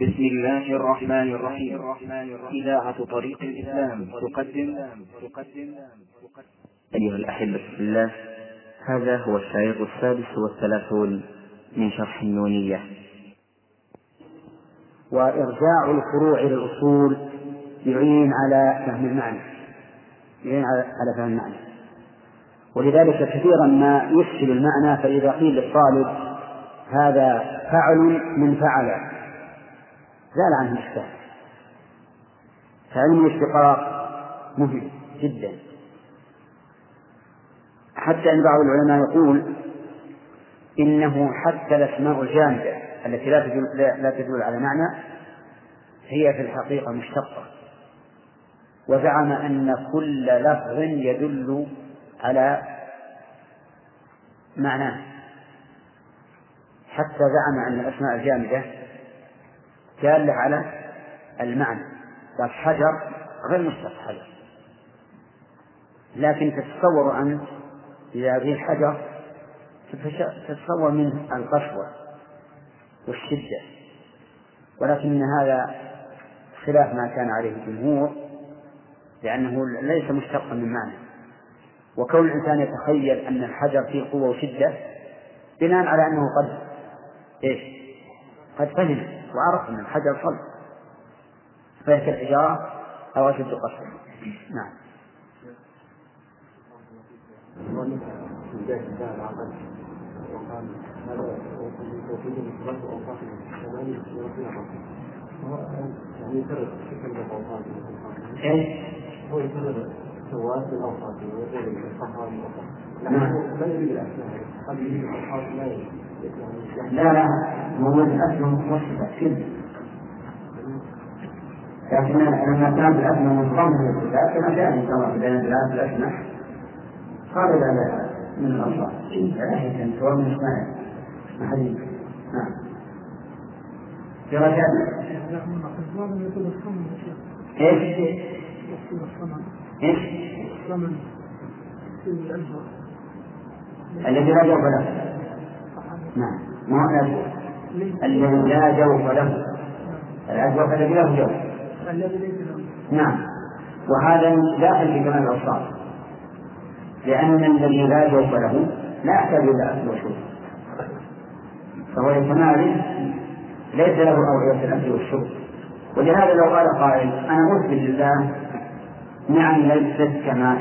بسم الله الرحمن الرحيم. إذاعة طريق الإسلام تقدم. تقدم أيها الأحبة في الله هذا هو الشريط السادس والثلاثون من شرح النونية. وإرجاع الفروع إلى الأصول يعين على فهم المعنى. يعين على فهم المعنى. ولذلك كثيرا ما يفشل المعنى فإذا قيل للطالب هذا فعل من فعل. زال عنه الإشكال فعلم الاشتقاق مهم جدا. حتى أن بعض العلماء يقول إنه حتى الأسماء الجامدة التي لا تدل, لا تدل على معنى هي في الحقيقة مشتقة. وزعم أن كل لفظ يدل على معناه. حتى زعم أن الأسماء الجامدة دالة على المعنى. قال حجر غير مشتق حجر. لكن تتصور أنت إذا به الحجر تتصور منه القسوة والشدة. ولكن هذا خلاف ما كان عليه الجمهور لأنه ليس مشتقا من معنى. وكون الإنسان يتخيل أن الحجر فيه قوة وشدة بناء على أنه قد إيش؟ قد فهم. وعرف أن الحجر صلب. فهي كالحجارة أو أشد قسوة نعم. إيش؟ هو يكرر سواد بالاوصاف ويقول لا يريد قد يريد لا يريد لا لا هو الاسماء متوسطه كذب لكن لما كان الاسماء منضم من الكتاب كما كان ان شاء الله في بين الاسماء قال لا من الالفاظ لا هي سواء من اسماء محل نعم. في رجاء إيش؟ إيش؟ الذي لا له نعم. ما هو الذي لا جوف له الأجوف الذي له جوف. نعم. وهذا داخل في كمال الأوصاف. لأن الذي لا جوف له لا يحتاج إلى أكل وشرب. فهو لكماله ليس له أوعية الأكل والشرب. ولهذا لو قال قائل أنا أثبت لله نعم ليست كماء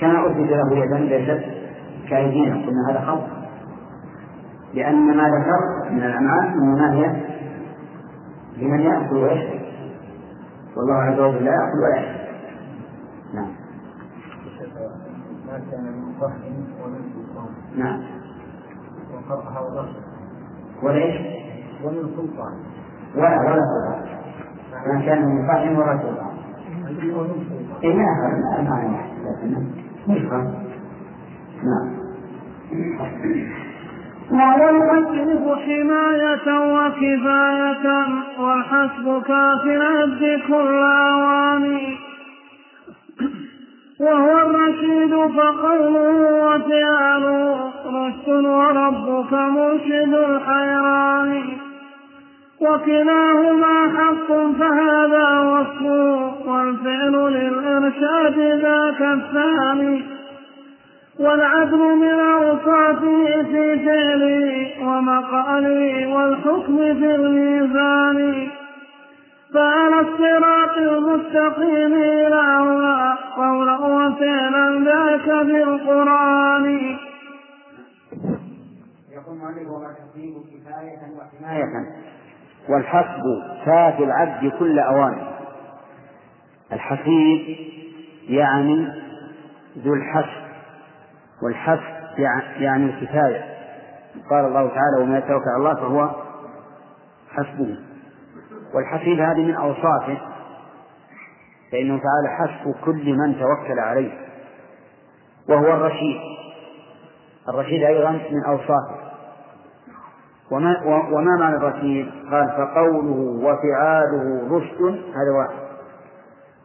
كما أثبت له يدا ليست كأيدينا. قلنا هذا خطأ. لأن ما ذكر من الأمعاء إنما هي لمن يأكل ويشرب والله عز وجل لا يأكل ولا يشرب نعم ما كان من فهم ومن سلطان نعم وقرأها ورشد وليش؟ ومن سلطان ولا ولا سلطان ما كان من فهم ولا سلطان إيه ما ما ما مفهم نعم والحسب حماية وكفاية والحسب كافٍ العبد كل أواني وهو الرشيد فقوله وفعله رشد وربك مرشد الحيران وكلاهما حق فهذا وصفه والفعل للإرشاد ذاك الثاني والعدل من أوصافه في فعله ومقاله والحكم في الميزان. فعلى الصراط المستقيم إلهها قولا وفعلا ذاك في القرآن يقول المؤلف وما كفاية وحماية. والحسب كافي العبد كل أوان. الحسيب يعني ذو الحسب. والحسب يعني الكفاية. قال الله تعالى وما يتوكل على الله فهو حسبه. والحسيب هذه من أوصافه فإنه تعالى حسب كل من توكل عليه وهو الرشيد. الرشيد أيضا من أوصافه. وما, وما معنى الرشيد؟ قال فقوله وفعاله رشد هذا واحد.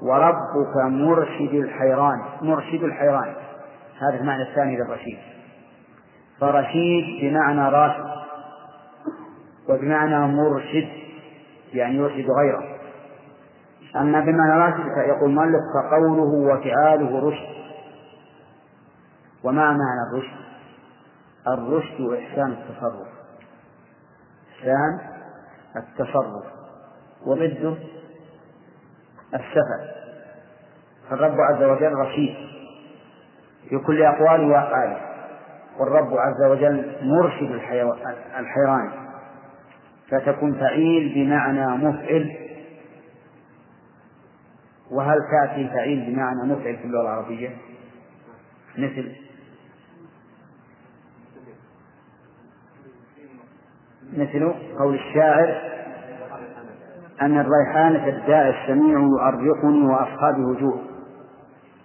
وربك مرشد الحيران. مرشد الحيران. هذا المعنى الثاني للرشيد. فرشيد بمعنى راشد وبمعنى مرشد يعني يرشد غيره. أما بمعنى راشد يقول المؤلف فقوله وفعاله رشد. وما معنى الرشد؟ الرشد إحسان التصرف. إحسان التصرف. وضده السفه. فالرب عز وجل رشيد. في كل أقواله وأفعاله والرب عز وجل مرشد الحيران. فتكون فعيل بمعنى مفعل. وهل تأتي فعيل بمعنى مفعل في اللغة العربية؟ مثل. مثل قول الشاعر أن الريحانة الداء السميع يؤرقني وأصحابي وجوه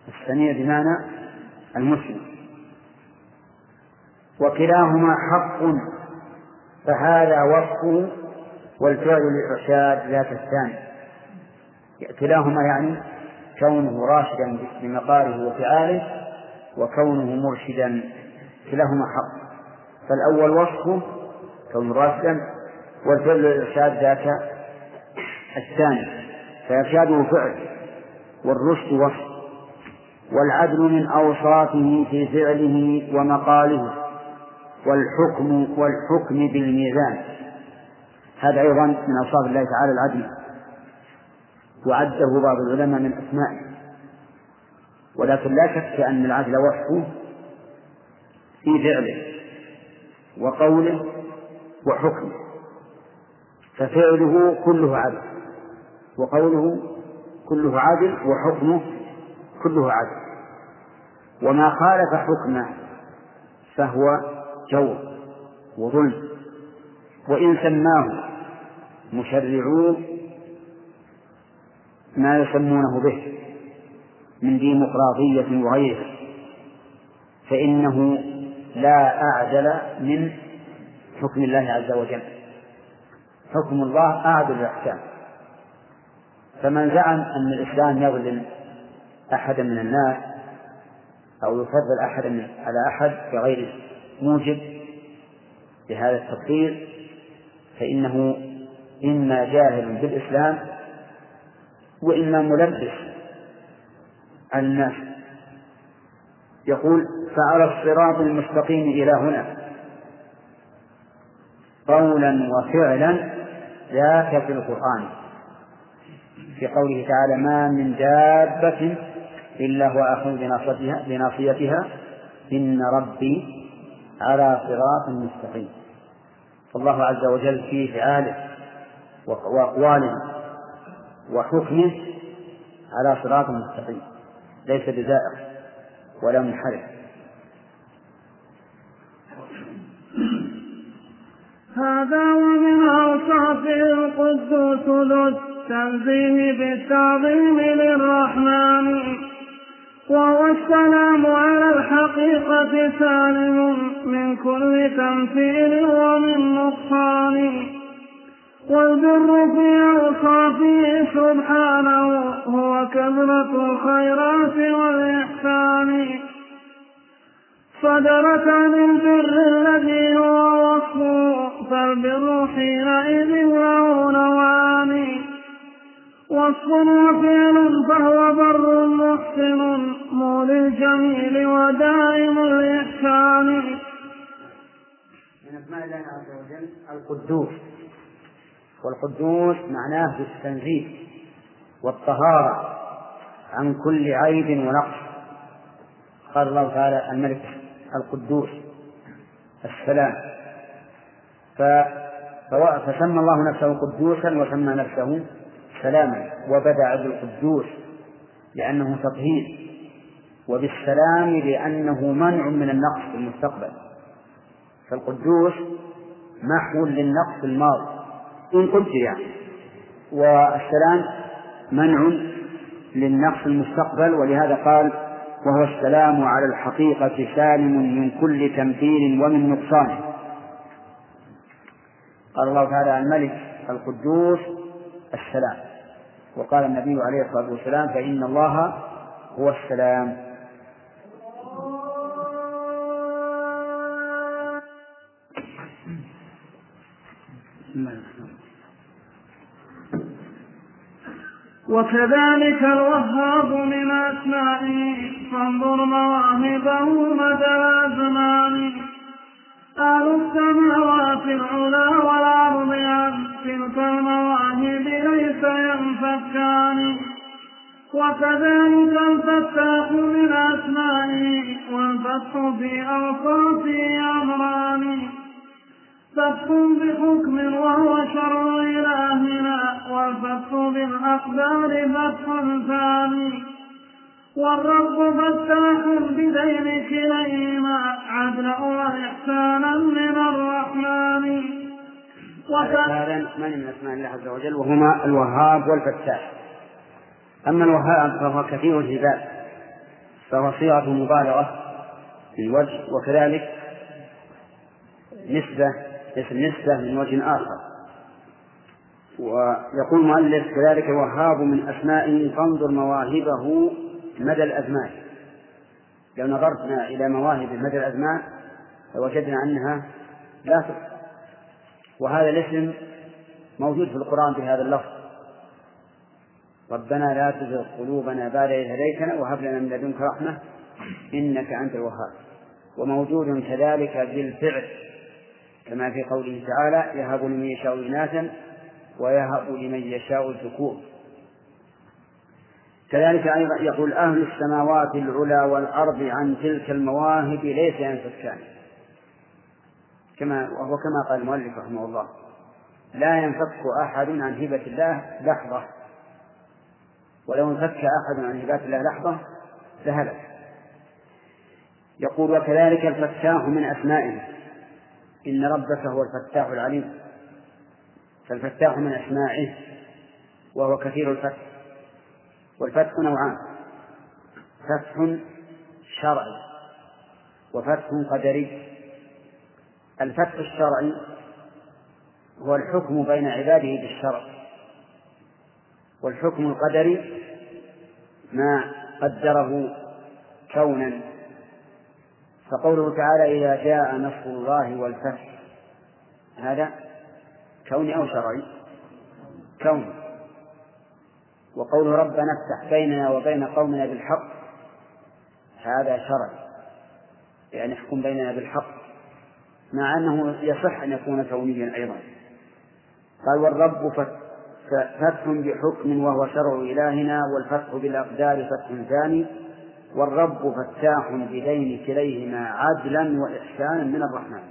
السميع بمعنى المسلم. وكلاهما حق فهذا وصف والفعل للإرشاد ذات الثاني. كلاهما يعني كونه راشدا بمقاله وفعاله وكونه مرشدا كلاهما حق. فالأول وصفه كونه راشدا والفعل للإرشاد ذات الثاني. فإرشاده فعل والرشد وصف. والعدل من أوصافه في فعله ومقاله والحكم والحكم بالميزان. هذا أيضا من أوصاف الله تعالى العدل. وعده بعض العلماء من أسمائه ولكن لا شك أن العدل وصفه في فعله وقوله وحكمه. ففعله كله عدل. وقوله كله عدل وحكمه كله عدل. وما خالف حكمه فهو جور وظلم. وإن سماه مشرعوه ما يسمونه به من ديمقراطية وغيرها فإنه لا أعدل من حكم الله عز وجل. حكم الله أعدل الأحكام. فمن زعم أن الإسلام يظلم أحدا من الناس أو يفضل أحدا على أحد بغير موجب لهذا التفضيل فإنه إما جاهل بالإسلام وإما ملبس على الناس. يقول فعلى الصراط المستقيم إلى هنا قولا وفعلا ذاك في القرآن في قوله تعالى ما من دابة إلا هو آخذ بناصيتها بناصيتها. إن ربي على صراط مستقيم. فالله عز وجل في فعاله وأقواله وحكمه على صراط مستقيم. ليس بزائر ولا منحرف. هذا ومن أوصافه القدوس ذو التنزيه بالتعظيم للرحمن. وهو السلام على الحقيقة سالم من كل تمثيل ومن نقصان. والبر في أوصافه سبحانه هو كثرة الخيرات والإحسان. صدرت عن البر الذي القدوس. والقدوس معناه التنزيه والطهارة عن كل عيب ونقص. قال الله تعالى الملك القدوس السلام. فسمى الله نفسه قدوسا وسمى نفسه سلاما. وبدأ بالقدوس لأنه تطهير. وبالسلام لأنه منع من النقص في المستقبل. فالقدوس محو للنقص الماضي. إن قلت يعني. والسلام منع للنقص المستقبل ولهذا قال وهو السلام على الحقيقة سالم من كل تمثيل ومن نقصان. قال الله تعالى الملك القدوس السلام. وقال النبي عليه الصلاة والسلام فإن الله هو السلام. وكذلك الوهاب من أسمائه فانظر مواهبه مدى الأزمان. أهل السماوات العلى والأرض عن تلك المواهب ليس ينفكان. وكذلك الفتاح من أسمائه والفتح في أوصافه أمران. فتح بحكم وهو شرع إلهنا والفتح بالأقدار فتح ثاني. والرب فتاح بدين كليهما عدلا وإحسانا من الرحمن. هذا من من أسماء الله عز وجل؟ وهما الوهاب والفتاح. أما الوهاب فهو كثير الهبات فهو صيغة مبالغة في الوجه وكذلك نسبة اسم نسبة من وجه آخر. ويقول المؤلف كذلك الوهاب من أسمائه فانظر مواهبه مدى الأزمان. لو نظرنا إلى مواهب مدى الأزمان لوجدنا أنها لا تحصى وهذا الاسم موجود في القرآن بهذا اللفظ. ربنا لا تزغ قلوبنا بعد إذ هديتنا وهب لنا من لدنك رحمة إنك أنت الوهاب. وموجود كذلك بالفعل. كما في قوله تعالى يهب لمن يشاء إناثا ويهب لمن يشاء الذكور كذلك أيضا يقول أهل السماوات العلى والأرض عن تلك المواهب ليس ينفكان كما وهو كما قال المؤلف رحمه الله لا ينفك أحد عن هبة الله لحظة. ولو انفك أحد عن هبات الله لحظة لهلك. يقول وكذلك الفتاح من أسمائه. إن ربك هو الفتاح العليم. فالفتاح من أسمائه وهو كثير الفتح. والفتح نوعان. فتح شرعي وفتح قدري. الفتح الشرعي هو الحكم بين عباده بالشرع. والحكم القدري ما قدره كونا فقوله تعالى إذا جاء نصر الله والفتح هذا كوني أو شرعي؟ كوني وقوله ربنا افتح بيننا وبين قومنا بالحق هذا شرعي يعني احكم بيننا بالحق مع أنه يصح أن يكون كونيا أيضا. قال والرب فتح بحكم وهو شرع إلهنا والفتح بالأقدار فتح ثاني. والرب فتاح بدين كليهما عدلا وإحسانا من الرحمن.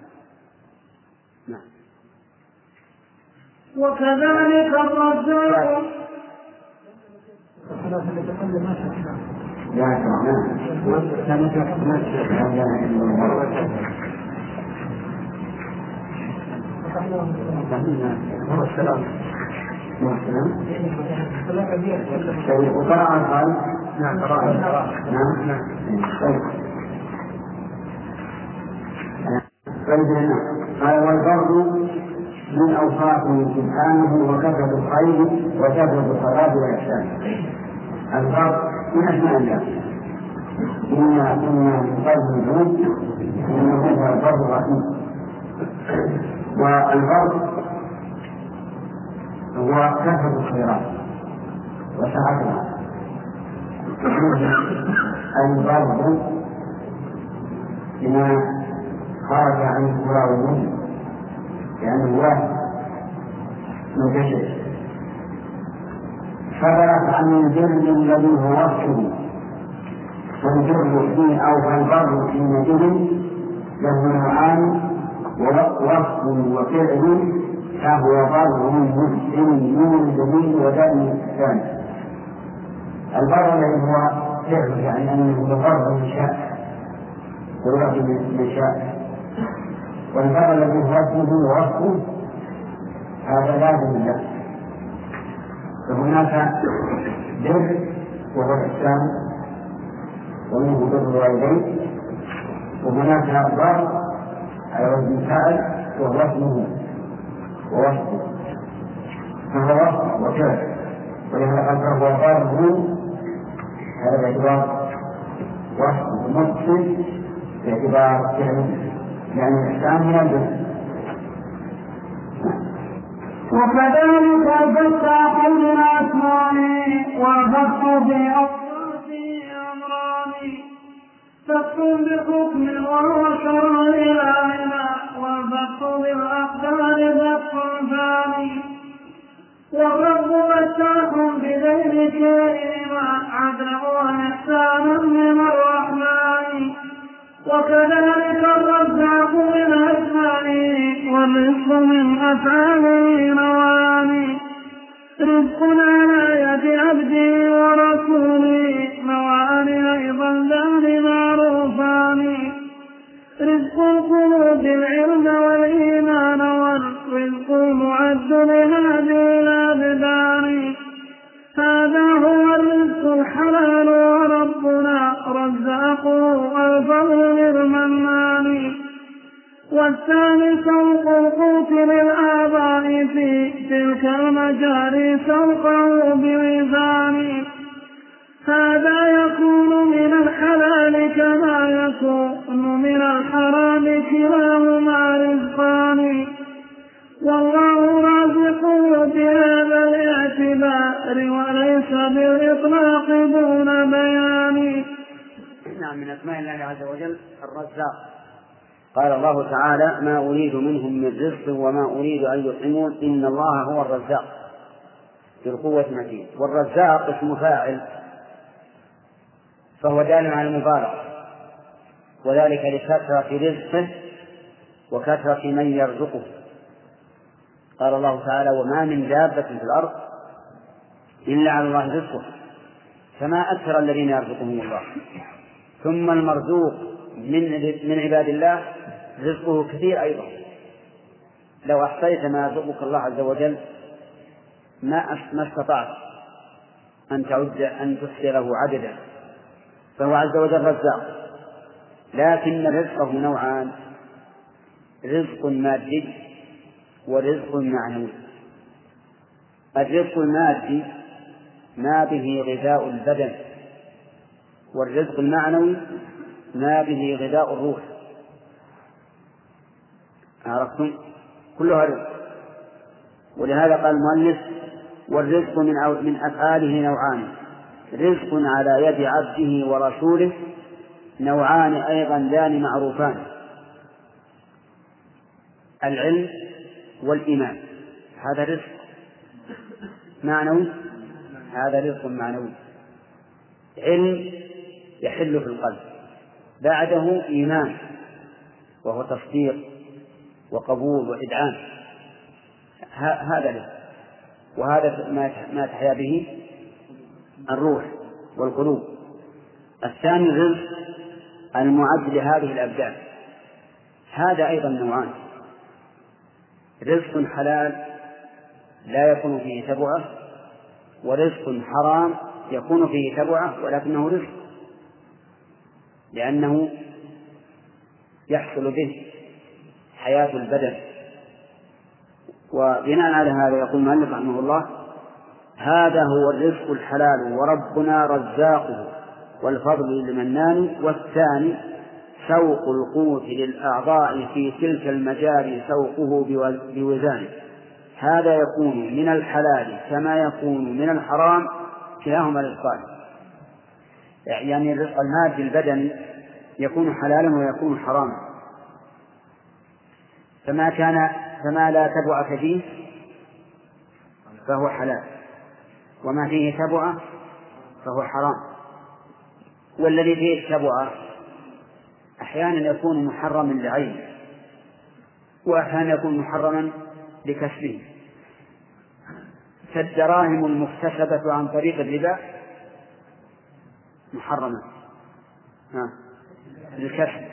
نعم. وكذلك لا وقرأ قال نعم نعم نعم. قال والبر من أوصافه سبحانه وكثرة الخير وكثرة الصلاة والإحسان. البر من أسماء الله. إنا كنا من قبل الجنود إنه هو البر الرحيم والبر هو كثرة الخيرات وسعتها. البر بما خرج عن الكرة لأنه واحد منتشر فبلغ عن البر الذي هو وصفه والبر فيه أو البر في نجم له نوعان ووصف وفعل فهو بر محسن من الجميل ودم الإحسان البر الذي هو فعل يعني أنه يبر من شاء ويعطي من شاء والبر الذي هو اسمه ووصفه هذا لازم له. فهناك بر وهو الإحسان ومنه بر الوالدين وهناك بر على وزن فاعل وهو اسمه ووصفه. فهو وصف وفعل. ولهذا قال فهو بر هذا باعتبار وصف ممثل باعتبار فعل. لأن الإحسان من الجنه وكذلك البسط كل أسمان والبسط في أمران بحكم وهو شر الآلة بالأقدار بث ثاني والرب متاح بغير كلمة عدلا وإحسانا من الرحمن. وكذلك الرزاق من أسمائه والرزق من أفعاله مواني رزق على يد عبده ورسوله مواني أيضا ذان معروفان. رزق القلوب العلم والإيمان والرزق المعد لهذه الأبدان هذا هو الرزق الحلال وربنا رزاقه الفضل للمنان. والثاني سوق القوت للآباء في تلك المجاري سوقه بوزان هذا يكون من الحلال كما يكون من الحرام كلاهما رزقان. والله بهذا الاعتبار وليس بالإطلاق دون بيان. نعم من أسماء الله عز وجل الرزاق. قال الله تعالى ما أريد منهم من رزق وما أريد أن يطعمون إن الله هو الرزاق. في القوة متين والرزاق اسم فاعل فهو دال على المبالغة. وذلك لكثرة رزقه وكثرة من يرزقه. قال الله تعالى وما من دابة في الأرض إلا على الله رزقها فما أكثر الذين يرزقهم الله. ثم المرزوق من من عباد الله رزقه كثير أيضا. لو أحصيت ما يرزقك الله عز وجل ما ما استطعت أن تعد أن تحصي عددا. فهو عز وجل رزاق. لكن رزقه نوعان. رزق مادي ورزق معنوي. الرزق المادي ما به غذاء البدن. والرزق المعنوي ما به غذاء الروح. عرفتم؟ كلها رزق. ولهذا قال المؤلف والرزق من من أفعاله نوعان. رزق على يد عبده ورسوله نوعان أيضا لأن معروفان. العلم والإيمان. هذا رزق معنوي؟ هذا رزق معنوي. علم يحل في القلب. بعده إيمان وهو تصديق وقبول وإدعام هذا له وهذا ما تحيا به الروح والقلوب. الثاني الرزق المعد لهذه الأبدان. هذا أيضا نوعان. رزق حلال لا يكون فيه تبعة ورزق حرام يكون فيه تبعة ولكنه رزق لأنه يحصل به حياة البدن. وبناء على هذا يقول المؤلف رحمه الله هذا هو الرزق الحلال وربنا رزاقه والفضل للمنان والثاني سوق القوت للأعضاء في تلك المجاري سوقه بوزانه. هذا يكون من الحلال كما يكون من الحرام كلاهما رزقان يعني الرزق المادي البدني يكون حلالا ويكون حراما. فما كان فما لا تبع فيه فهو حلال. وما فيه تبعة فهو حرام. والذي فيه التبعة أحيانا يكون محرما لعينه وأحيانا يكون محرما لكسبه. فالدراهم المكتسبة عن طريق الربا محرمة. للكسب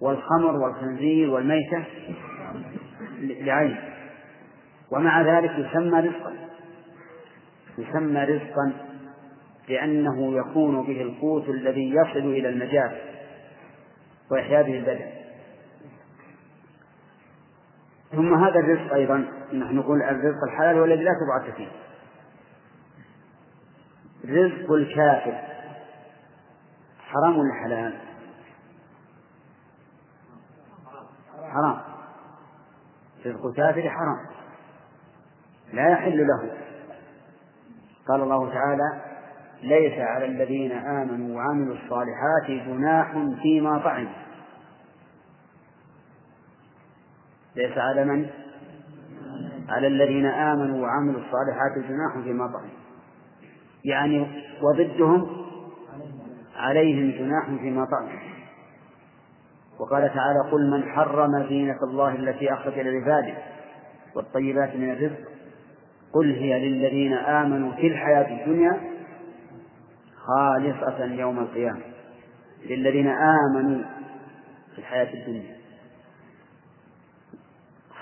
والخمر والخنزير والميتة لعين ومع ذلك يسمى رزقا يسمى رزقا لأنه يكون به القوت الذي يصل إلى المجال وإحياء به البدن. ثم هذا الرزق أيضا نحن نقول الرزق الحلال هو الذي لا تبعث فيه. رزق الكافر. حرام ولا حلال؟ حرام. رزق الكافر حرام. لا يحل له. قال الله تعالى ليس على الذين آمنوا وعملوا الصالحات جناح فيما طعموا. ليس على من؟ على الذين آمنوا وعملوا الصالحات جناح فيما طعموا. يعني وضدهم عليهم جناح فيما طعموا. وقال تعالى قل من حرم زينة الله التي أخرج لعباده والطيبات من الرزق قل هي للذين آمنوا في الحياة الدنيا خالصة يوم القيامة للذين آمنوا في الحياة الدنيا.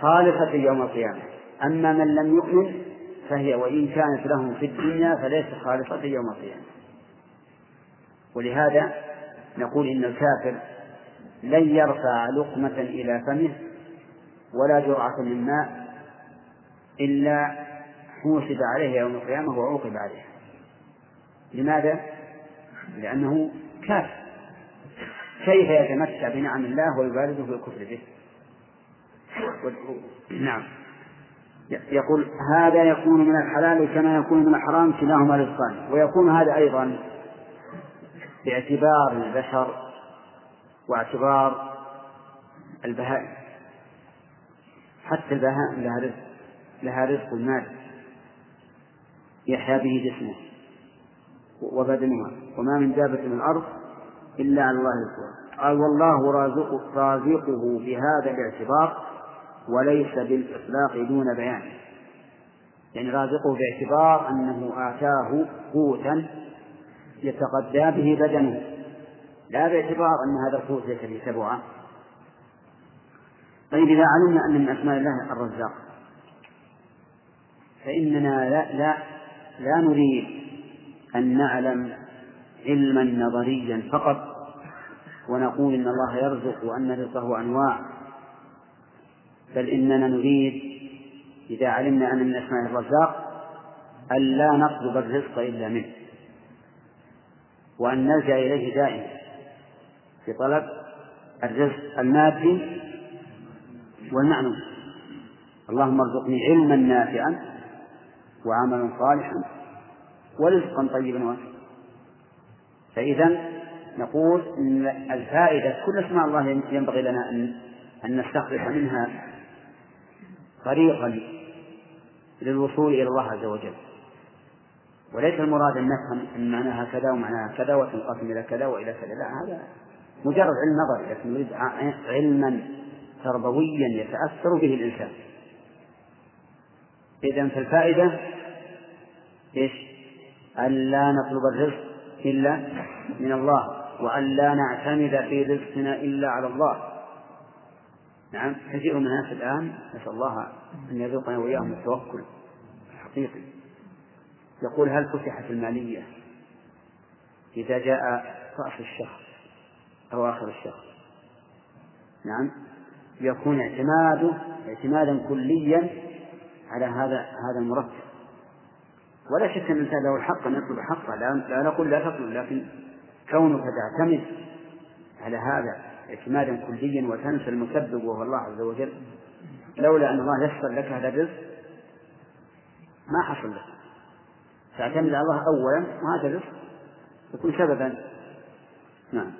خالصة يوم القيامة. أما من لم يؤمن فهي وإن كانت لهم في الدنيا فليست خالصة يوم القيامة. ولهذا نقول إن الكافر لن يرفع لقمة إلى فمه ولا جرعة من ماء إلا حوسب عليه يوم القيامة وعوقب عليه. لماذا؟ لأنه كافر. كيف يتمتع بنعم الله ويبالغ في الكفر به؟ نعم. يقول هذا يكون من الحلال كما يكون من الحرام كلاهما رزقان. ويكون هذا أيضا باعتبار البشر واعتبار البهائم. حتى البهائم لها رزق لها رزق المال يحيا به جسمه. وبدنها. وما من دابة من الأرض إلا على الله رزقها قال والله رازق رازقه بهذا الاعتبار وليس بالإطلاق دون بيان. يعني رازقه باعتبار أنه آتاه قوتا يتغذى به بدنه. لا باعتبار أن هذا القوت ليس به تبعا. طيب إذا علمنا أن من أسماء الله الرزاق فإننا لا لا لا نريد أن نعلم علما نظريا فقط ونقول إن الله يرزق وأن رزقه أنواع. بل إننا نريد إذا علمنا أن من أسماء الرزاق ألا نطلب الرزق إلا منه وأن نلجأ إليه دائما في طلب الرزق المادي والمعنوي. اللهم ارزقني علما نافعا وعملا صالحا ورزقا طيبا واسعا فإذا نقول إن الفائدة كل اسماء الله ينبغي لنا أن أن نستخلص منها طريقا للوصول إلى الله عز وجل. وليس المراد أن نفهم أن معناها كذا ومعناها كذا وتنقسم إلى كذا وإلى كذا. لا هذا مجرد علم نظري لكن نريد علما تربويا يتأثر به الإنسان. إذا فالفائدة إيش؟ ألا نطلب الرزق إلا من الله وأن لا نعتمد في رزقنا إلا على الله. نعم كثير من الناس الآن نسأل الله أن يرزقنا وإياهم التوكل الحقيقي. يقول هل فتحت المالية إذا جاء رأس الشهر أو آخر الشهر؟ نعم يكون اعتماده اعتمادا كليا على هذا هذا المرتب. ولا شك أن الإنسان له الحق أن يطلب حقه لا, لا نقول لا تطلب لكن كونك تعتمد على هذا اعتمادا كليا وتنسى المسبب وهو الله عز وجل لولا أن الله يسر لك هذا الرزق ما حصل لك. تعتمد على الله أولا وهذا الرزق يكون سببا. نعم.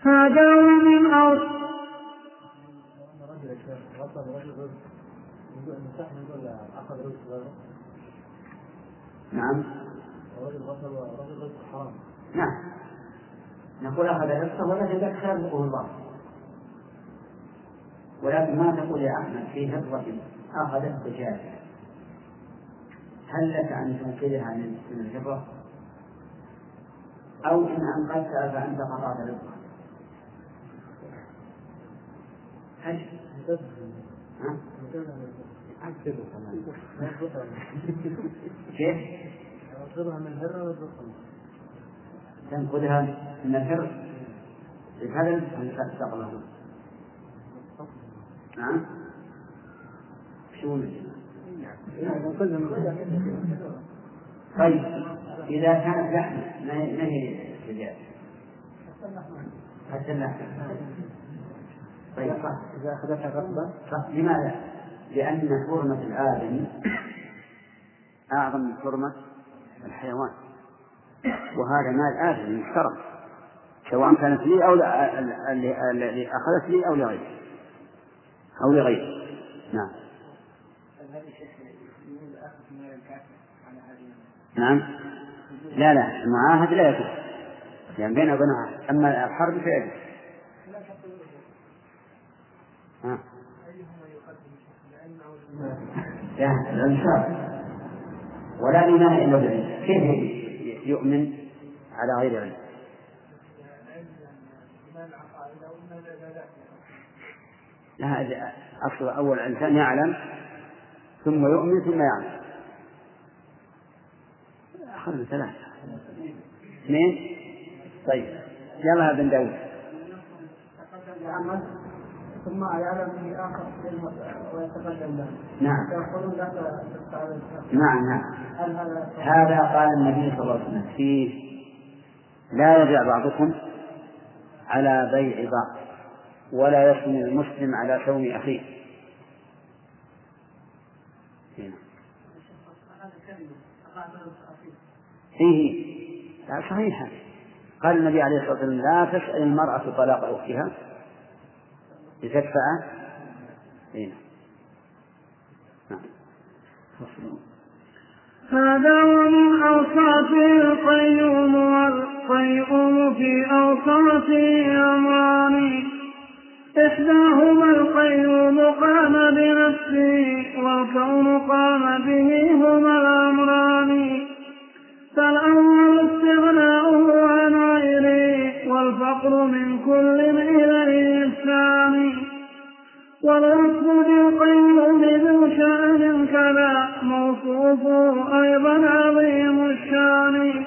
هذا من أرض نعم. نعم. نقول أخذ رزقه ولكن ذاك خلقه الله. ولكن ما تقول يا أحمد في هبة أخذت بجاهه. هل لك أن تنقذها من الهبة أو إن أنقذتها فأنت قطعت رزقها هل كيف؟ تنقذها من الهرة والبطن تنقذها من الهر هذا استقله نعم؟ شو طيب إذا كانت لحم ما هي رجال حتى اللحم طيب. إذا أخذتها غصبا لماذا؟ لأن حرمة الآدمي أعظم من حرمة الحيوان. وهذا مال آدمي محترم سواء كانت لي أو الذي أخذت لي أو لغيري. أو لغيري. نعم. نعم. لا لا المعاهد لا لأن يعني بينه وبينها أما الحرب فيجوز ها لا الإنسان ولا إيمان إلا بالعلم كيف يؤمن على غير علم؟ لا أصل أول الإنسان يعلم ثم يؤمن ثم يعلم. أخذنا ثلاثة اثنين؟ طيب. يلا بن داود. ثم يعلم به آخر ويتقدم له. نعم. يقولون نعم نعم. هذا قال النبي صلى الله عليه وسلم فيه لا يبيع بعضكم على بيع بعض ولا يصوم المسلم على صوم أخيه. فيه. لا صحيحة قال النبي عليه الصلاة والسلام لا تسأل المرأة طلاق أختها. لتدفع إيه. نعم. هذا ومن أوصافه القيوم والقيوم في أوصافه أمران إحداهما القيوم قام بنفسه والكون قام به هما الأمران. فالأول استغناؤه عن غيره والفقر من كل الثاني والوصف بالقيوم ذو شأن كذا موصوفه أيضا عظيم الشأن.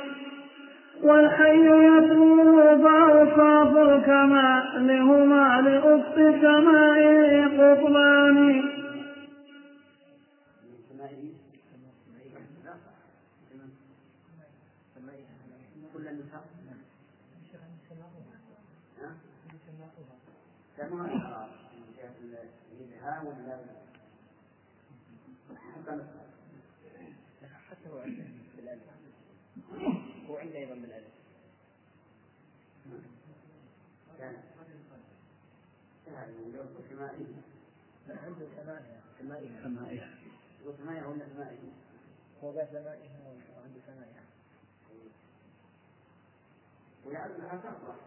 والحي يتلو فأوصاف الكمال هما لأفق سمائه قطبان. حتى هو عنده بالألف هو عنده أيضا بالألف عنده ثمانية ثمانية ثمانية وثمانية ولا ثمانية هو قال وعنده ثمانية ويعد لها كثرة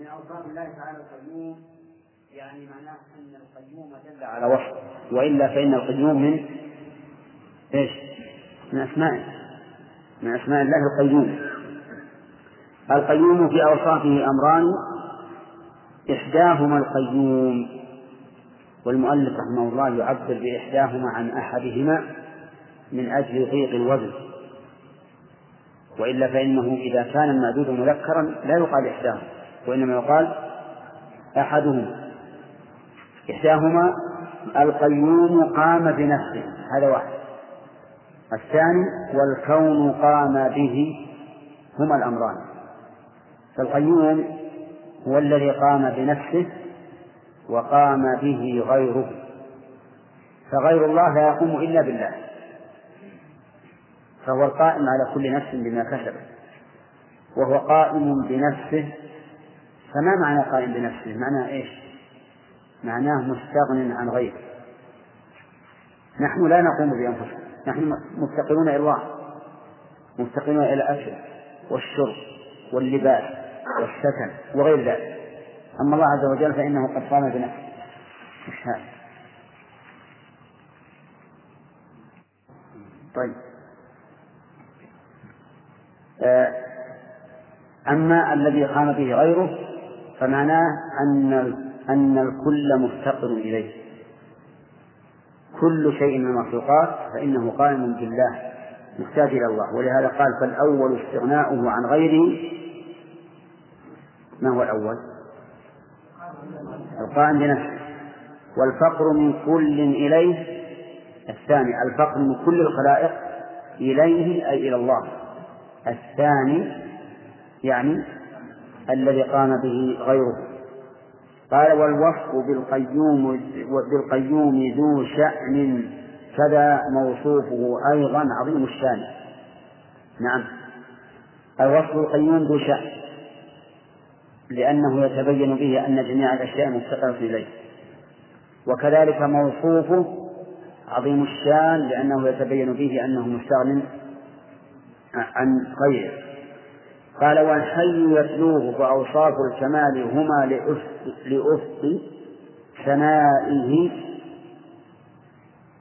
من أوصاف الله تعالى القيوم يعني معناه أن القيوم دل على وصف. وإلا فإن القيوم من إيش؟ من أسمائه من أسماء الله القيوم. القيوم في أوصافه أمران إحداهما القيوم. والمؤلف رحمه الله يعبر بإحداهما عن أحدهما من أجل ضيق الوزن. وإلا فإنه إذا كان المعدود مذكرا لا يقال إحداهما. وإنما يقال أحدهما. إحداهما القيوم قام بنفسه هذا واحد. الثاني والكون قام به هما الأمران. فالقيوم هو الذي قام بنفسه وقام به غيره. فغير الله لا يقوم إلا بالله. فهو القائم على كل نفس بما كسبت. وهو قائم بنفسه فما معنى قائم بنفسه؟ معناه إيش؟ معناه مستغن عن غيره. نحن لا نقوم بأنفسنا. نحن مفتقرون إلى الله. مفتقرون إلى الأكل والشرب واللباس والسكن وغير ذلك. أما الله عز وجل فإنه قد قام بنفسه. هذا. طيب. آه، أما الذي قام به غيره فمعناه أن أن الكل مفتقر إليه. كل شيء من المخلوقات فإنه قائم بالله محتاج إلى الله. ولهذا قال فالأول استغناؤه عن غيره. ما هو الأول؟ القائم بنفسه. والفقر من كل إليه الثاني. الفقر من كل الخلائق إليه أي إلى الله. الثاني يعني الذي قام به غيره. قال والوصف بالقيوم بالقيوم ذو شأن كذا موصوفه أيضا عظيم الشأن. نعم. الوصف القيوم ذو شأن لأنه يتبين به أن جميع الأشياء مفتقرة إليه. وكذلك موصوفه عظيم الشأن لأنه يتبين به أنه مستغن عن غيره. قال والحي يتلوه فأوصاف الكمال هما لأفق سمائه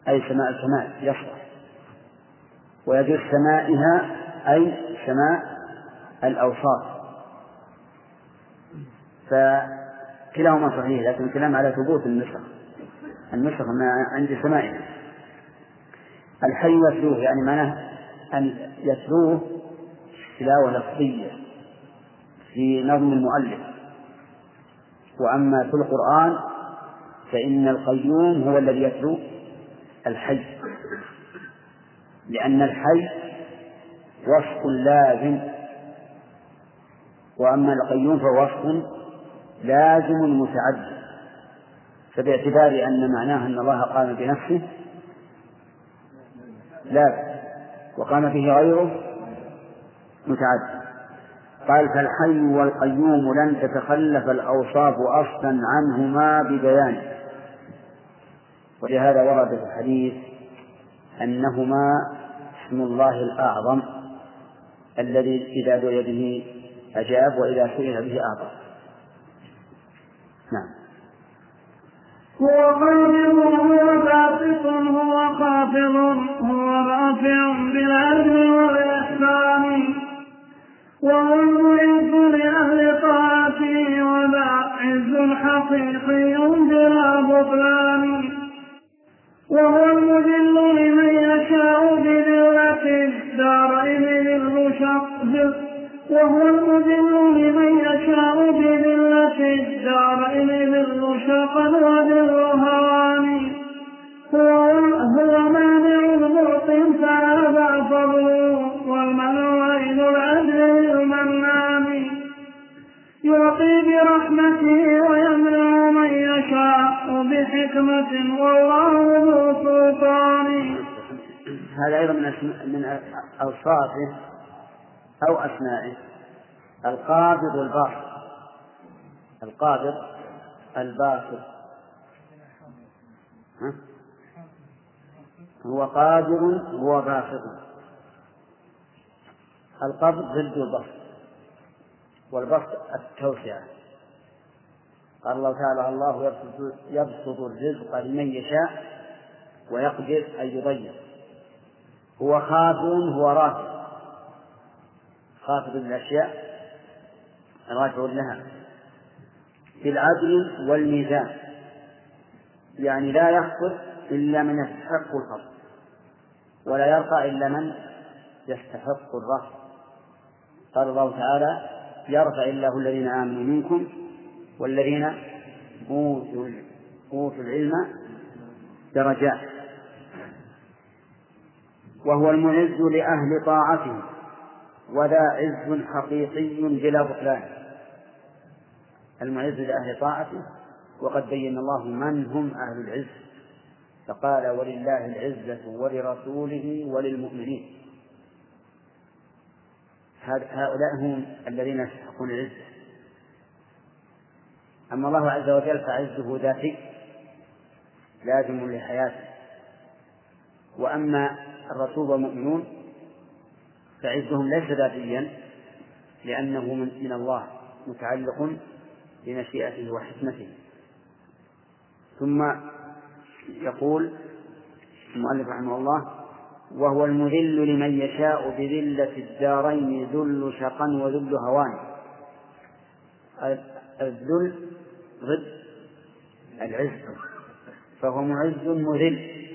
أي سماء الكمال يصلح. ويجوز سمائها أي سماء الأوصاف. فكلاهما صحيح لكن الكلام على ثبوت النسخ. النسخ ما عند سمائها الحي يتلوه يعني معناه أن يتلوه تلاوة لفظية في نظم المؤلف. وأما في القرآن فإن القيوم هو الذي يتلو الحي لأن الحي وصف لازم. وأما القيوم فهو وصف لازم متعدد. فباعتبار أن معناه أن الله قام بنفسه لا وقام به غيره متعدد. قال فالحي والقيوم لن تتخلف الأوصاف أصلا عنهما ببيان. ولهذا ورد في الحديث أنهما اسم الله الأعظم الذي إذا دعي به أجاب وإذا سئل به أعطى. نعم. هو قابض هو باسط هو خافض هو رافع وهو المعز لأهل طاعته وذا عز حقيقي بلا بطلان. وهو المذل لمن يشاء بذلة الدارين ذل شق وهو المذل لمن يشاء بذلة الدارين ذل شقا بحكمة والله ذو سلطان. هذا أيضا من من أوصافه أو أسمائه. القابض الباسط القابض الباسط هو قابض هو باسط القبض ضد البسط. والبسط التوسعة. قال الله تعالى الله يبسط, الرزق لمن يشاء ويقدر أن يضيق هو خافض هو رافع. خافض الأشياء رافع لها. في العدل والميزان. يعني لا يخفض إلا من يستحق الخفض ولا يرقى إلا من يستحق الرفع. قال الله تعالى يرفع الله الذين آمنوا منكم والذين أوتوا أوتوا العلم درجات. وهو المعز لأهل طاعته وذا عز حقيقي بلا بطلان. المعز لأهل طاعته وقد بين الله من هم أهل العز فقال ولله العزة ولرسوله وللمؤمنين. هؤلاء هم الذين يستحقون العزة أما الله عز وجل فعزه ذاتي لازم لحياته. وأما الرسول والمؤمنون فعزهم ليس ذاتيا لأنه من, الله متعلق بمشيئته وحكمته. ثم يقول المؤلف رحمه الله وهو المذل لمن يشاء بذلة الدارين ذل شقا وذل هوان. الذل ضد العز فهو معز مذل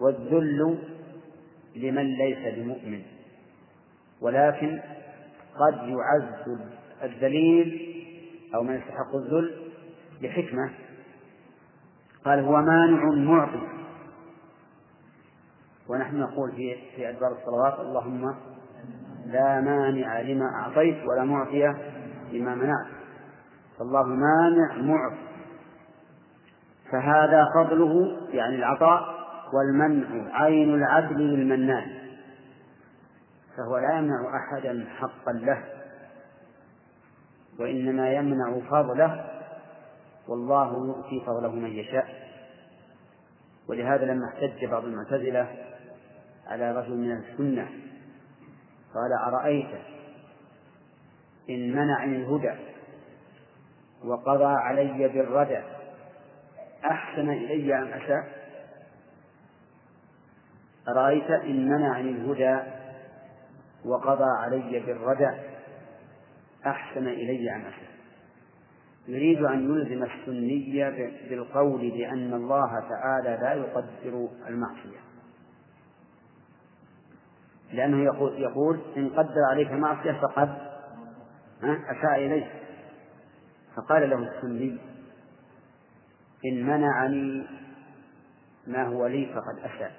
والذل لمن ليس بمؤمن ولكن قد يعز الذليل أو من يستحق الذل بحكمة. قال هو مانع معطي ونحن نقول في في أدبار الصلوات اللهم لا مانع لما أعطيت ولا معطي لما منعت. فالله مانع معطي فهذا فضله يعني العطاء والمنع عين العدل للمنان. فهو لا يمنع أحدا حقا له وإنما يمنع فضله والله يؤتي فضله من يشاء. ولهذا لما احتج بعض المعتزلة على رجل من السنة قال أرأيت إن منعني الهدى وقضى علي بالردى أحسن إلي أم أساء أرأيت إن منعني الهدى وقضى علي بالردى أحسن إلي أم أساء يريد أن يلزم السنية بالقول بأن الله تعالى لا يقدر المعصية. لأنه يقول, يقول إن قدر عليك معصية فقد أساء إليك. فقال له السني إن منعني ما هو لي فقد أساء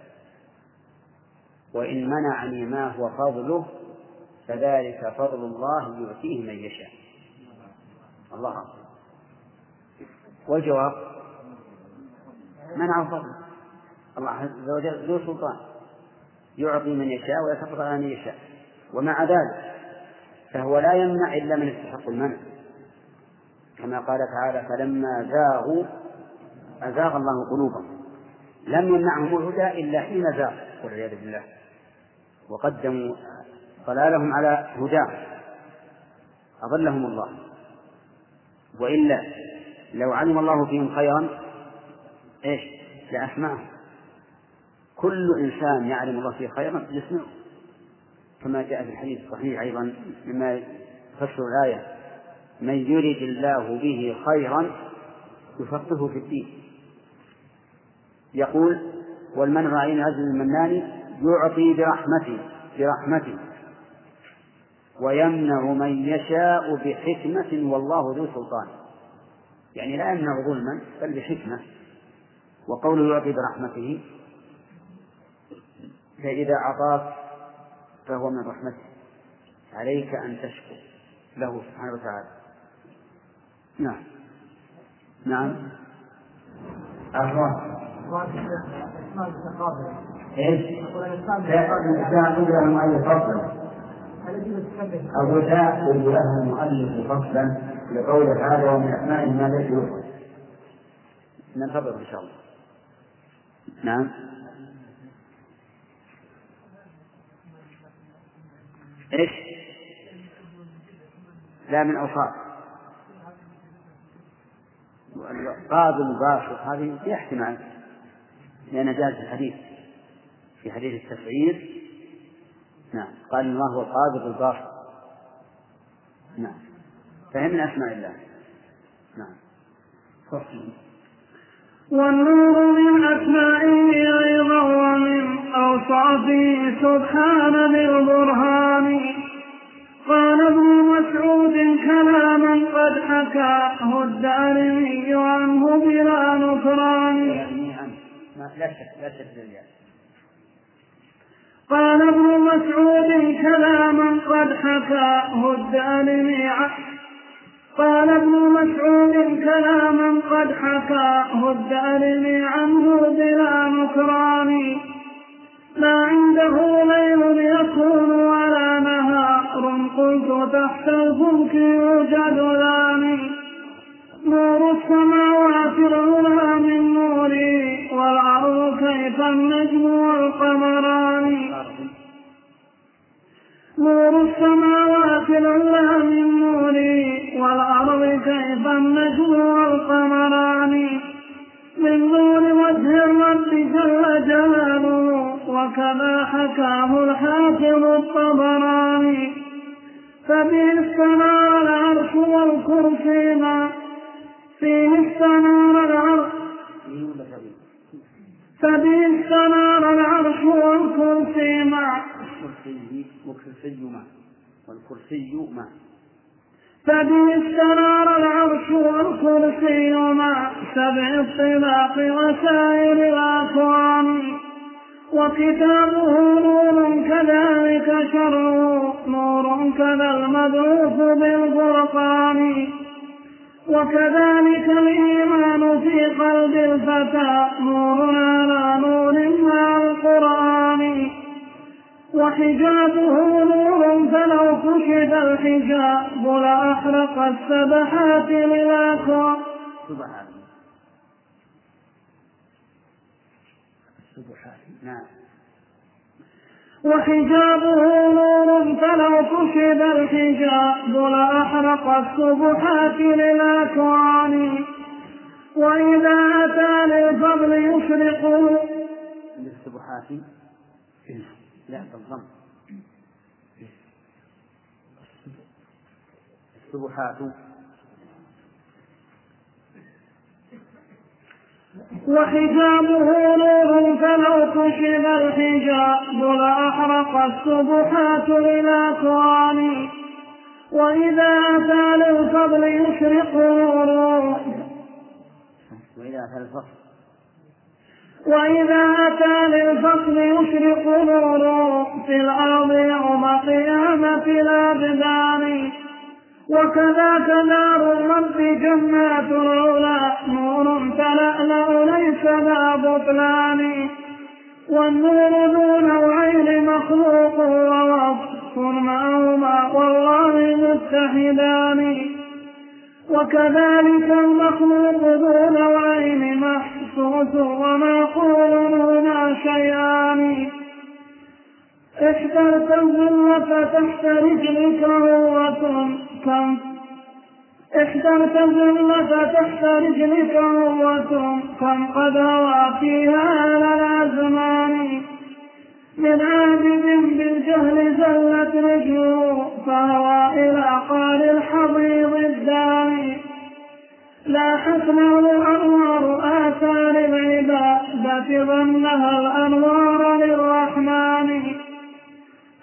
وإن منعني ما هو فضله فذلك فضل الله يؤتيه من يشاء. الله أكبر. والجواب منع فضله الله عز وجل ذو سلطان. يعطي من يشاء ويتفضل على من يشاء. ومع ذلك فهو لا يمنع إلا من يستحق المنع. كما قال تعالى فلما زاغوا أزاغ الله قلوبهم. لم يمنعهم الهدى إلا حين زاغ والعياذ بالله. وقدموا ضلالهم على هداه أضلهم الله. وإلا لو علم الله فيهم خيرا إيش؟ لأسمعهم. كل إنسان يعلم الله فيه خيرا يسمعه. كما جاء في الحديث الصحيح أيضا مما يفسر الآية. من يرد الله به خيرا يفقهه في الدين. يقول والمنع عين عزل المنان يعطي برحمته برحمته. ويمنع من يشاء بحكمة والله ذو سلطان. يعني لا يمنع ظلما بل بحكمة. وقوله يعطي برحمته فإذا أعطاك فهو من رحمته. عليك أن تشكر له سبحانه وتعالى. نعم. نعم. أخوان إيش؟ الإنسان قدر المؤلف فصلا. الغثاء قدر له المؤلف فصلا لقول تعالى ومن أسمائه ما ليس يوصف ننتظر إن شاء الله. نعم. إيش؟ لا من أوصاف. قاضي مباشر هذه يحتمل لأن جاء في الحديث في حديث التفعيل. نعم قال الله هو القابض الباسط نعم فهي من أسماء الله. نعم. فصل والنور من أسمائه أيضا ومن أوصافه سبحان ذي البرهان. قد حكاه الدارمي عنه بلا نكران. لا شك لا شك قال ابن مسعود كلاما قد حكاه الدارمي قال ابن مسعود كلاما قد حكاه الدارمي عنه بلا نكران. ما عنده ليل يكون ولا نهار قلت تحت الفلك يوجد ذاني نور السماوات العلى من نوري والأرض كيف النجم والقمران. نور السماوات العلى من نوري والأرض كيف النجم والقمران. من نور وجه الرب جل جلاله وكما حكاه الحاكم الطبراني. فبه استنار العرش والكرسي ما فيه استنار العرش فبه استنار العرش والكرسي مع والكرسي مع والكرسي مع فبه استنار العرش والكرسي مع سبع الطلاق وسائر الأكوان. وكتابه نور كذلك شرعه نور كذا المبعوث بالقرآن. وكذلك الإيمان في قلب الفتى نور على نور مع القرآن. وحجابه نور فلو كشف الحجاب لأحرق السبحات للأكواب نعم. وحجابه نور فلو كشف الحجاب لأحرق السبحات للأكوان. وإذا أتى للفضل يشرق. للسبحات لا بالضم. السبحات؟ وحجابه نور فلو كشف الحجاب لأحرق السبحات للأكوان وإذا أتى للفضل يشرق نوره وإذا أتى الفصل وإذا أتى للفصل يشرق نوره في الأرض يوم قيامة الأبدان وكذاك نار الرب جنات العلا. نور تلألأ ليس ذا بطلان. والنور ذو نوعين مخلوق ووصف معهما والله متحدان. وكذلك المخلوق ذو نوعين محسوس ومعقول هما شيئان. احذرت الذلة تحت رجلك هوة كم؟ احذرت الذلة تحت رجلك هوة كم؟ قد هوى فيها على الأزمان من عابد بالجهل زلت رجله فهوى إلى قال الحضيض الداني. لا حسنه أنوار آثار العبادة ظنها الأنوار للرحمن.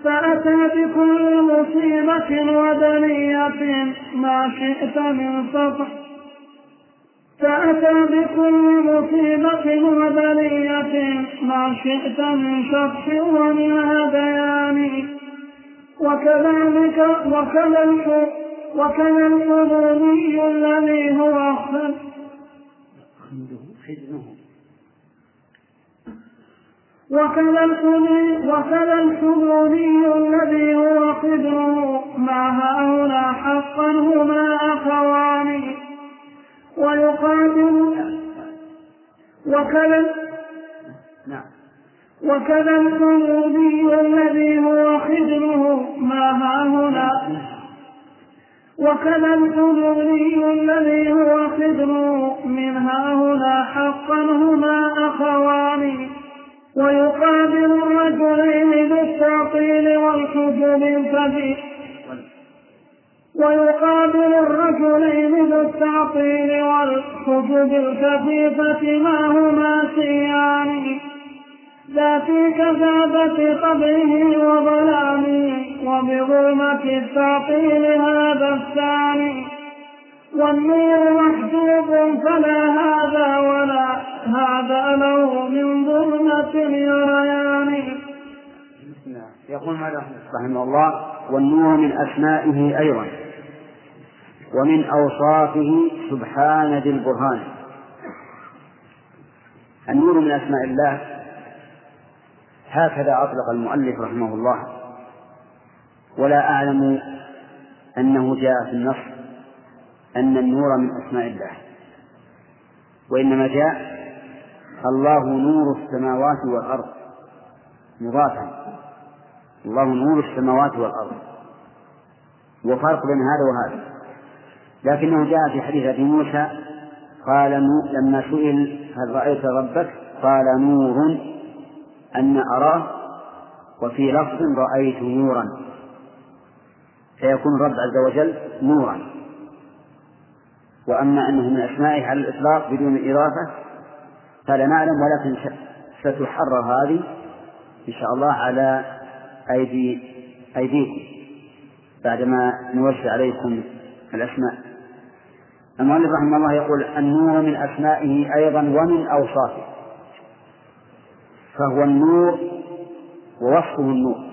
فأتى بكل مصيبة ودنية ما شئت من سطح فأتى بكل مصيبة وبلية ما شئت من شطح ومن هذيان وكذلك وكذا وكذا الحضوري الذي هو خدمه. وكذا وكذا الحضوري الذي هو قدره مع هؤلاء حقا هما أخوان ويقابل وكذا نعم. وكذا الحضوري الذي هو خدمه ما ها هنا وكذا الحضوري الذي هو خدمه من ها هنا حقا هما أخوان ويقابل الرجلين بالتعطيل والحجب الكثير ويقابل الرجلين بالتعطيل والحجب الكثيفة ما هما سيان. ذا في كذابة طبعه وظلامه وبظلمة التعطيل هذا الثاني. والنور محجوب فلا هذا ولا هذا له من يقول ماذا رحمه الله والنور من أسمائه أيضا ومن أوصافه سبحان ذي البرهان. النور من أسماء الله هكذا أطلق المؤلف رحمه الله. ولا أعلم أنه جاء في النص أن النور من أسماء الله وإنما جاء الله نور السماوات والأرض. مضافا. الله نور السماوات والأرض. وفرق بين هذا وهذا. لكنه جاء في حديث أبي موسى قال لما سئل هل رأيت ربك؟ قال نور أن أراه وفي لفظ رأيت نورا. فيكون الرب عز وجل نورا. وأما أنه من أسمائه على الإطلاق بدون إضافة فلا نعلم ولكن ستحرر هذه إن شاء الله على أيدي أيديكم بعدما نوسع عليكم الأسماء. المؤلف رحمه الله يقول النور من أسمائه أيضا ومن أوصافه. فهو النور ووصفه النور.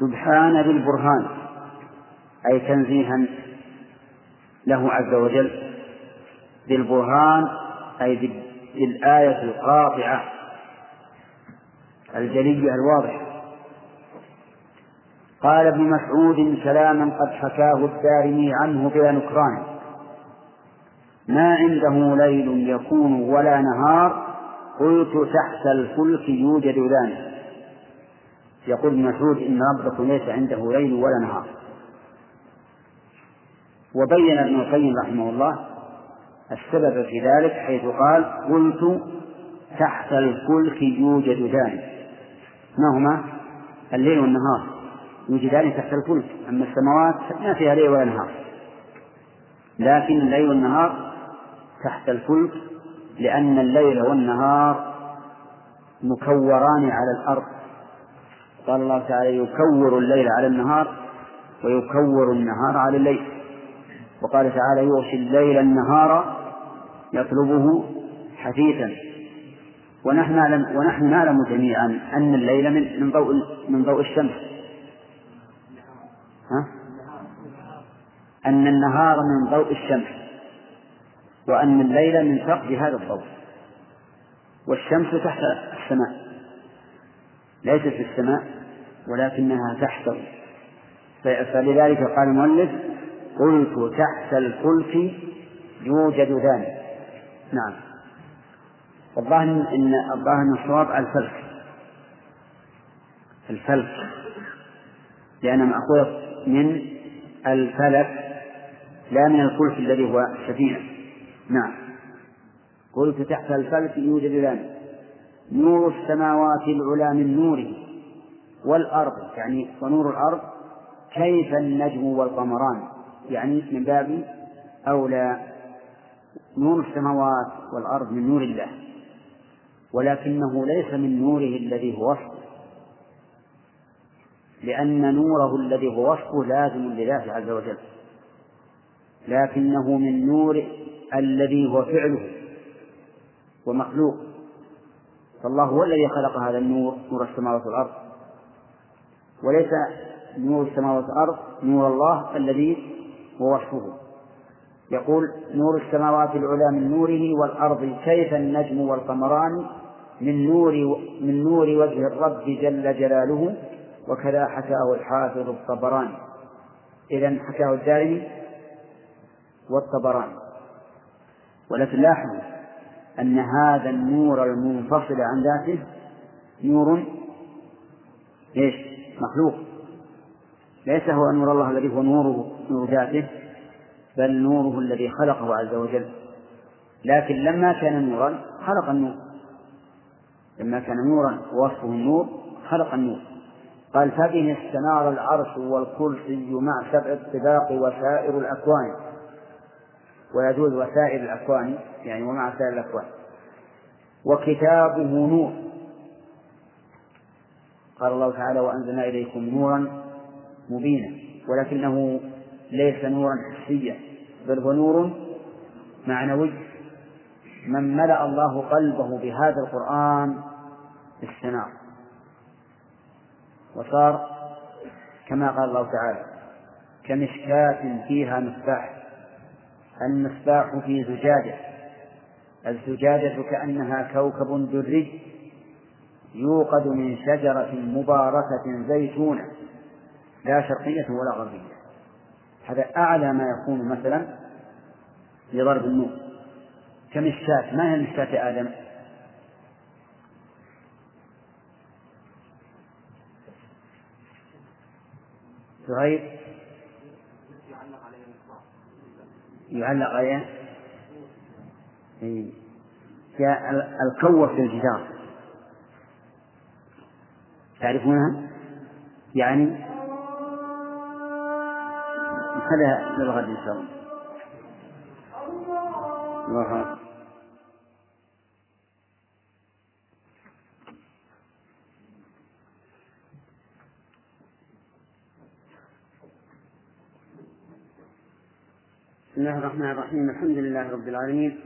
سبحان ذي البرهان أي تنزيها له عز وجل. بالبرهان أي بالآية القاطعة الجلية الواضحة. قال ابن مسعود كلاما قد حكاه الدارمي عنه بلا نكران. ما عنده ليل يكون ولا نهار قلت تحت الفلك يوجد ذلك يقول ابن مسعود إن ربكم ليس عنده ليل ولا نهار. وبين ابن القيم رحمه الله السبب في ذلك حيث قال قلت تحت الفلك يوجد ذلك. ما هما؟ الليل والنهار يوجدان تحت الفلك أما السماوات ما فيها ليل ولا نهار. لكن الليل والنهار تحت الفلك لأن الليل والنهار مكوران على الأرض. قال الله تعالى يكور الليل على النهار ويكور النهار على الليل. وقال تعالى يغشي الليل النهار يطلبه حثيثا. ونحن نعلم ونحن نعلم جميعا أن الليل من من ضوء من ضوء الشمس. ها؟ أن النهار من ضوء الشمس وأن الليل من فقد هذا الضوء. والشمس تحت السماء ليست في السماء ولكنها تحته فلذلك قال المؤلف قلت تحت الفلك يوجد ذلك. نعم. الظاهر ان الظاهر إن الصواب الفلك. الفلك. لأن مأخوذ من الفلك لا من الفلك الذي هو السفينة نعم. قلت تحت الفلك يوجد ذلك. نور السماوات العلى من نوره والأرض يعني ونور الأرض كيف النجم والقمران؟ يعني من باب أولى نور السماوات والأرض من نور الله ولكنه ليس من نوره الذي هو وصفه لأن نوره الذي هو وصفه لازم لذاته عز وجل لكنه من نور الذي هو فعله ومخلوق. فالله هو الذي خلق هذا النور نور السماوات والأرض. وليس نور السماوات والأرض نور الله الذي هو وصفه يقول نور السماوات العلى من نوره والأرض كيف النجم والقمران من نور من نور وجه الرب جل جلاله وكذا حكاه الحافظ الطبراني. إذا حكاه الدارمي والطبراني. ولكن لاحظوا أن هذا النور المنفصل عن ذاته نور إيش؟ مخلوق. ليس هو نور الله الذي هو نوره. نور ذاته بل نوره الذي خلقه عز وجل. لكن لما كان نورا خلق النور. لما كان نورا ووصفه النور خلق النور. قال فبه استنار العرش والكرسي مع سبع الطباق وسائر الأكوان. ويجوز وسائر الأكوان يعني ومع سائر الأكوان. وكتابه نور. قال الله تعالى وأنزلنا إليكم نورا مبينا. ولكنه ليس نورا حسيا بل هو نور معنوي. من ملأ الله قلبه بهذا القرآن استنار. وصار كما قال الله تعالى كمشكاة فيها مصباح المصباح في زجاجة. الزجاجة كأنها كوكب دري يوقد من شجرة مباركة زيتونة لا شرقية ولا غربية. هذا أعلى ما يكون مثلا لضرب النور كمشكاة ما هي مشكاة آدم؟ زهير يعلق عليه الكوة في الجدار تعرفونها؟ يعني هذا للغد إن شاء الله. الله بسم الله الرحمن الرحيم. الحمد لله رب العالمين.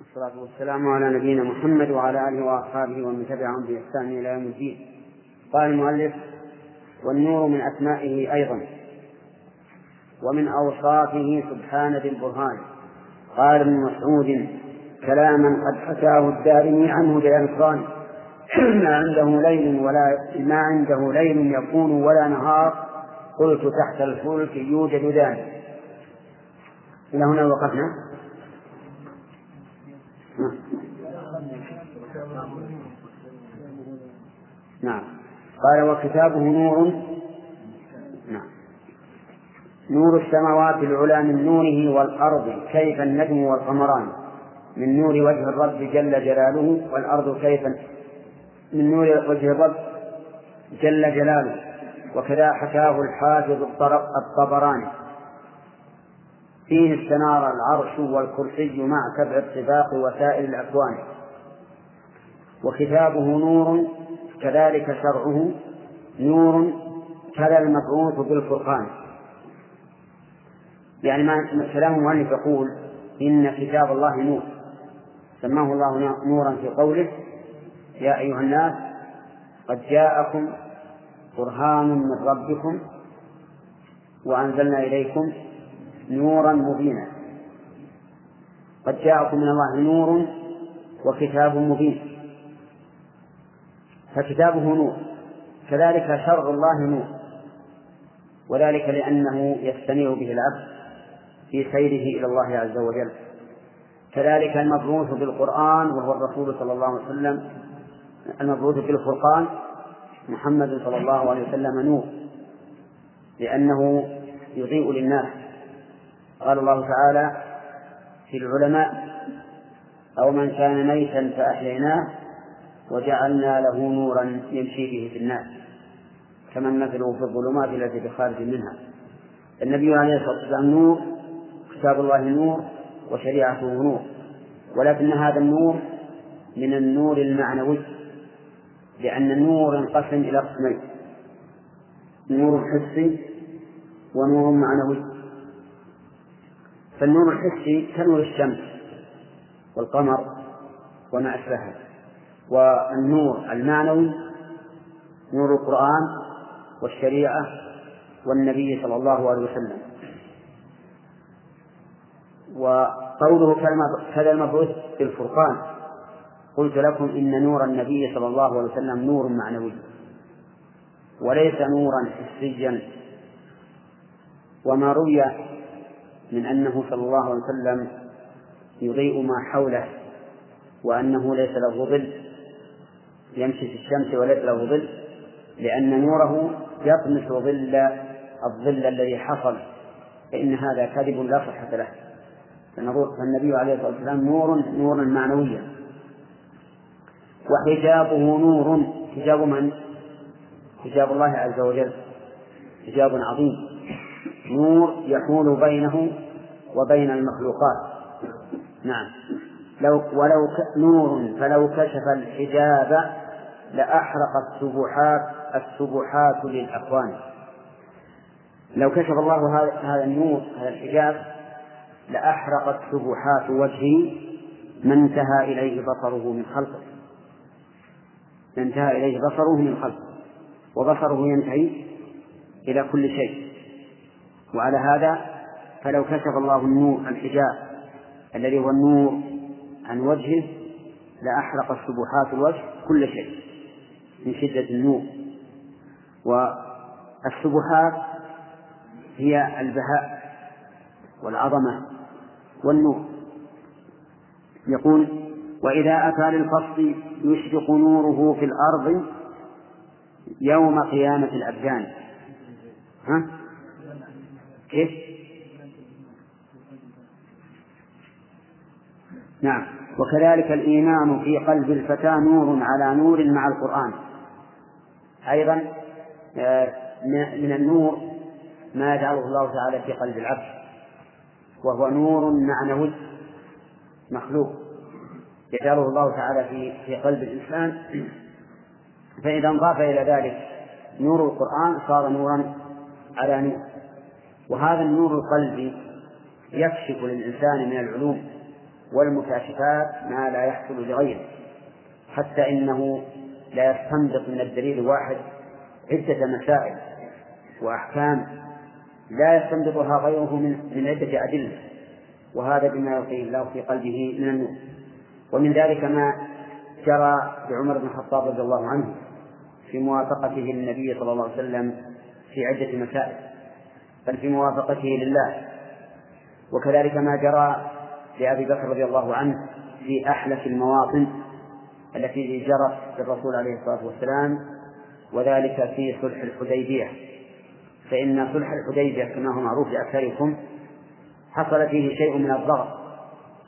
والصلاة والسلام على نبينا محمد وعلى آله وأصحابه ومن تبعهم بإحسان إلى يوم الدين. قال المؤلف والنور من أسمائه أيضا. ومن أوصافه سبحانه بالبرهان قال ابن مسعود كلاما قد حكاه الدارمي عنه بإنصان ما عنده ليل ولا ما عنده ليل يكون ولا نهار قلت تحت الفلك يوجد ذلك إلى هنا وقفنا؟ نعم. قال وكتابه نور نور السماوات العلى من نوره والأرض كيف النجم والقمران. من نور وجه الرب جل جلاله والأرض كيف من نور وجه الرب جل جلاله. وكذا حكاه الحافظ الطبراني. فيه استنار العرش والكرسي مع سبع الطباق وسائر الأكوان. وكتابه نور كذلك شرعه نور كذا المبعوث بالفرقان. يعني ما كلام المؤلف يقول إن كتاب الله نور. سماه الله نورا في قوله يا أيها الناس قد جاءكم برهان من ربكم وأنزلنا إليكم نورا مبينا. قد جاءكم من الله نور وكتاب مبين. فكتابه نور كذلك شرع الله نور وذلك لأنه يستنير به العبد. في سيره إلى الله عز وجل. كذلك المبعوث بالقرآن وهو الرسول صلى الله عليه وسلم المبعوث بالفرقان محمد صلى الله عليه وسلم نور لأنه يضيء للناس. قال الله تعالى في العلماء أو من كان ميتا فأحييناه وجعلنا له نورا يمشي به في الناس كمن مثله في الظلمات التي بخارج منها. النبي عليه الصلاة والسلام نور كتاب الله نور وشريعته نور. ولكن هذا النور من النور المعنوي لأن النور ينقسم إلى قسمين نور حسي ونور معنوي. فالنور الحسي كنور الشمس والقمر وما أشبهه. والنور المعنوي نور القرآن والشريعة والنبي صلى الله عليه وسلم. وقوله كذا المبعوث بالفرقان قلت لكم إن نور النبي صلى الله عليه وسلم نور معنوي. وليس نورا حسيا. وما روي من أنه صلى الله عليه وسلم يضيء ما حوله وأنه ليس له ظل. يمشي في الشمس وليس له ظل. لأن نوره يطمس ظل الظل الذي حصل. فإن هذا كذب لا صحة له. فالنبي عليه الصلاة والسلام نور نورا معنويا وحجابه نور. حجاب من؟ حجاب الله عز وجل. حجاب عظيم. نور يحول بينه وبين المخلوقات. نعم. لو ولو نور. فلو كشف الحجاب لأحرق السبحات السبحات للأكوان. لو كشف الله هذا النور هذا الحجاب لأحرقت سبحات وجهه ما انتهى إليه بصره من خلقه. انتهى إليه بصره من خلقه. وبصره ينتهي إلى كل شيء. وعلى هذا فلو كشف الله النور الحجاب الذي هو النور عن وجهه لأحرق سبحات الوجه كل شيء من شدة النور. والسبحات هي البهاء. والعظمة والنور. يقول وإذا أتى للفصل يشرق نوره في الأرض يوم قيامة الأبدان. ها؟ كيف؟ نعم. وكذلك الإيمان في قلب الفتى نور على نور مع القرآن. أيضا آه، من النور ما يجعله الله تعالى في قلب العبد. وهو نور معنوي مخلوق. يجعله الله تعالى في في قلب الإنسان. فإذا انضاف إلى ذلك نور القرآن صار نورا على نور. وهذا النور القلبي يكشف للإنسان من العلوم والمكاشفات ما لا يحصل لغيره. حتى إنه لا يستنبط من الدليل الواحد عدة مسائل وأحكام لا يستنبطها غيره من عدة أدلة وهذا بما يعطيه الله في قلبه من النور. ومن ذلك ما جرى بعمر بن الخطاب رضي الله عنه في موافقته للنبي صلى الله عليه وسلم في عدة مسائل بل في موافقته لله. وكذلك ما جرى لأبي بكر رضي الله عنه في أحلف المواطن التي جرت للرسول عليه الصلاة والسلام وذلك في صلح الحديبية. فإن صلح الحديبية كما هو معروف لأكثركم حصل فيه شيء من الضغط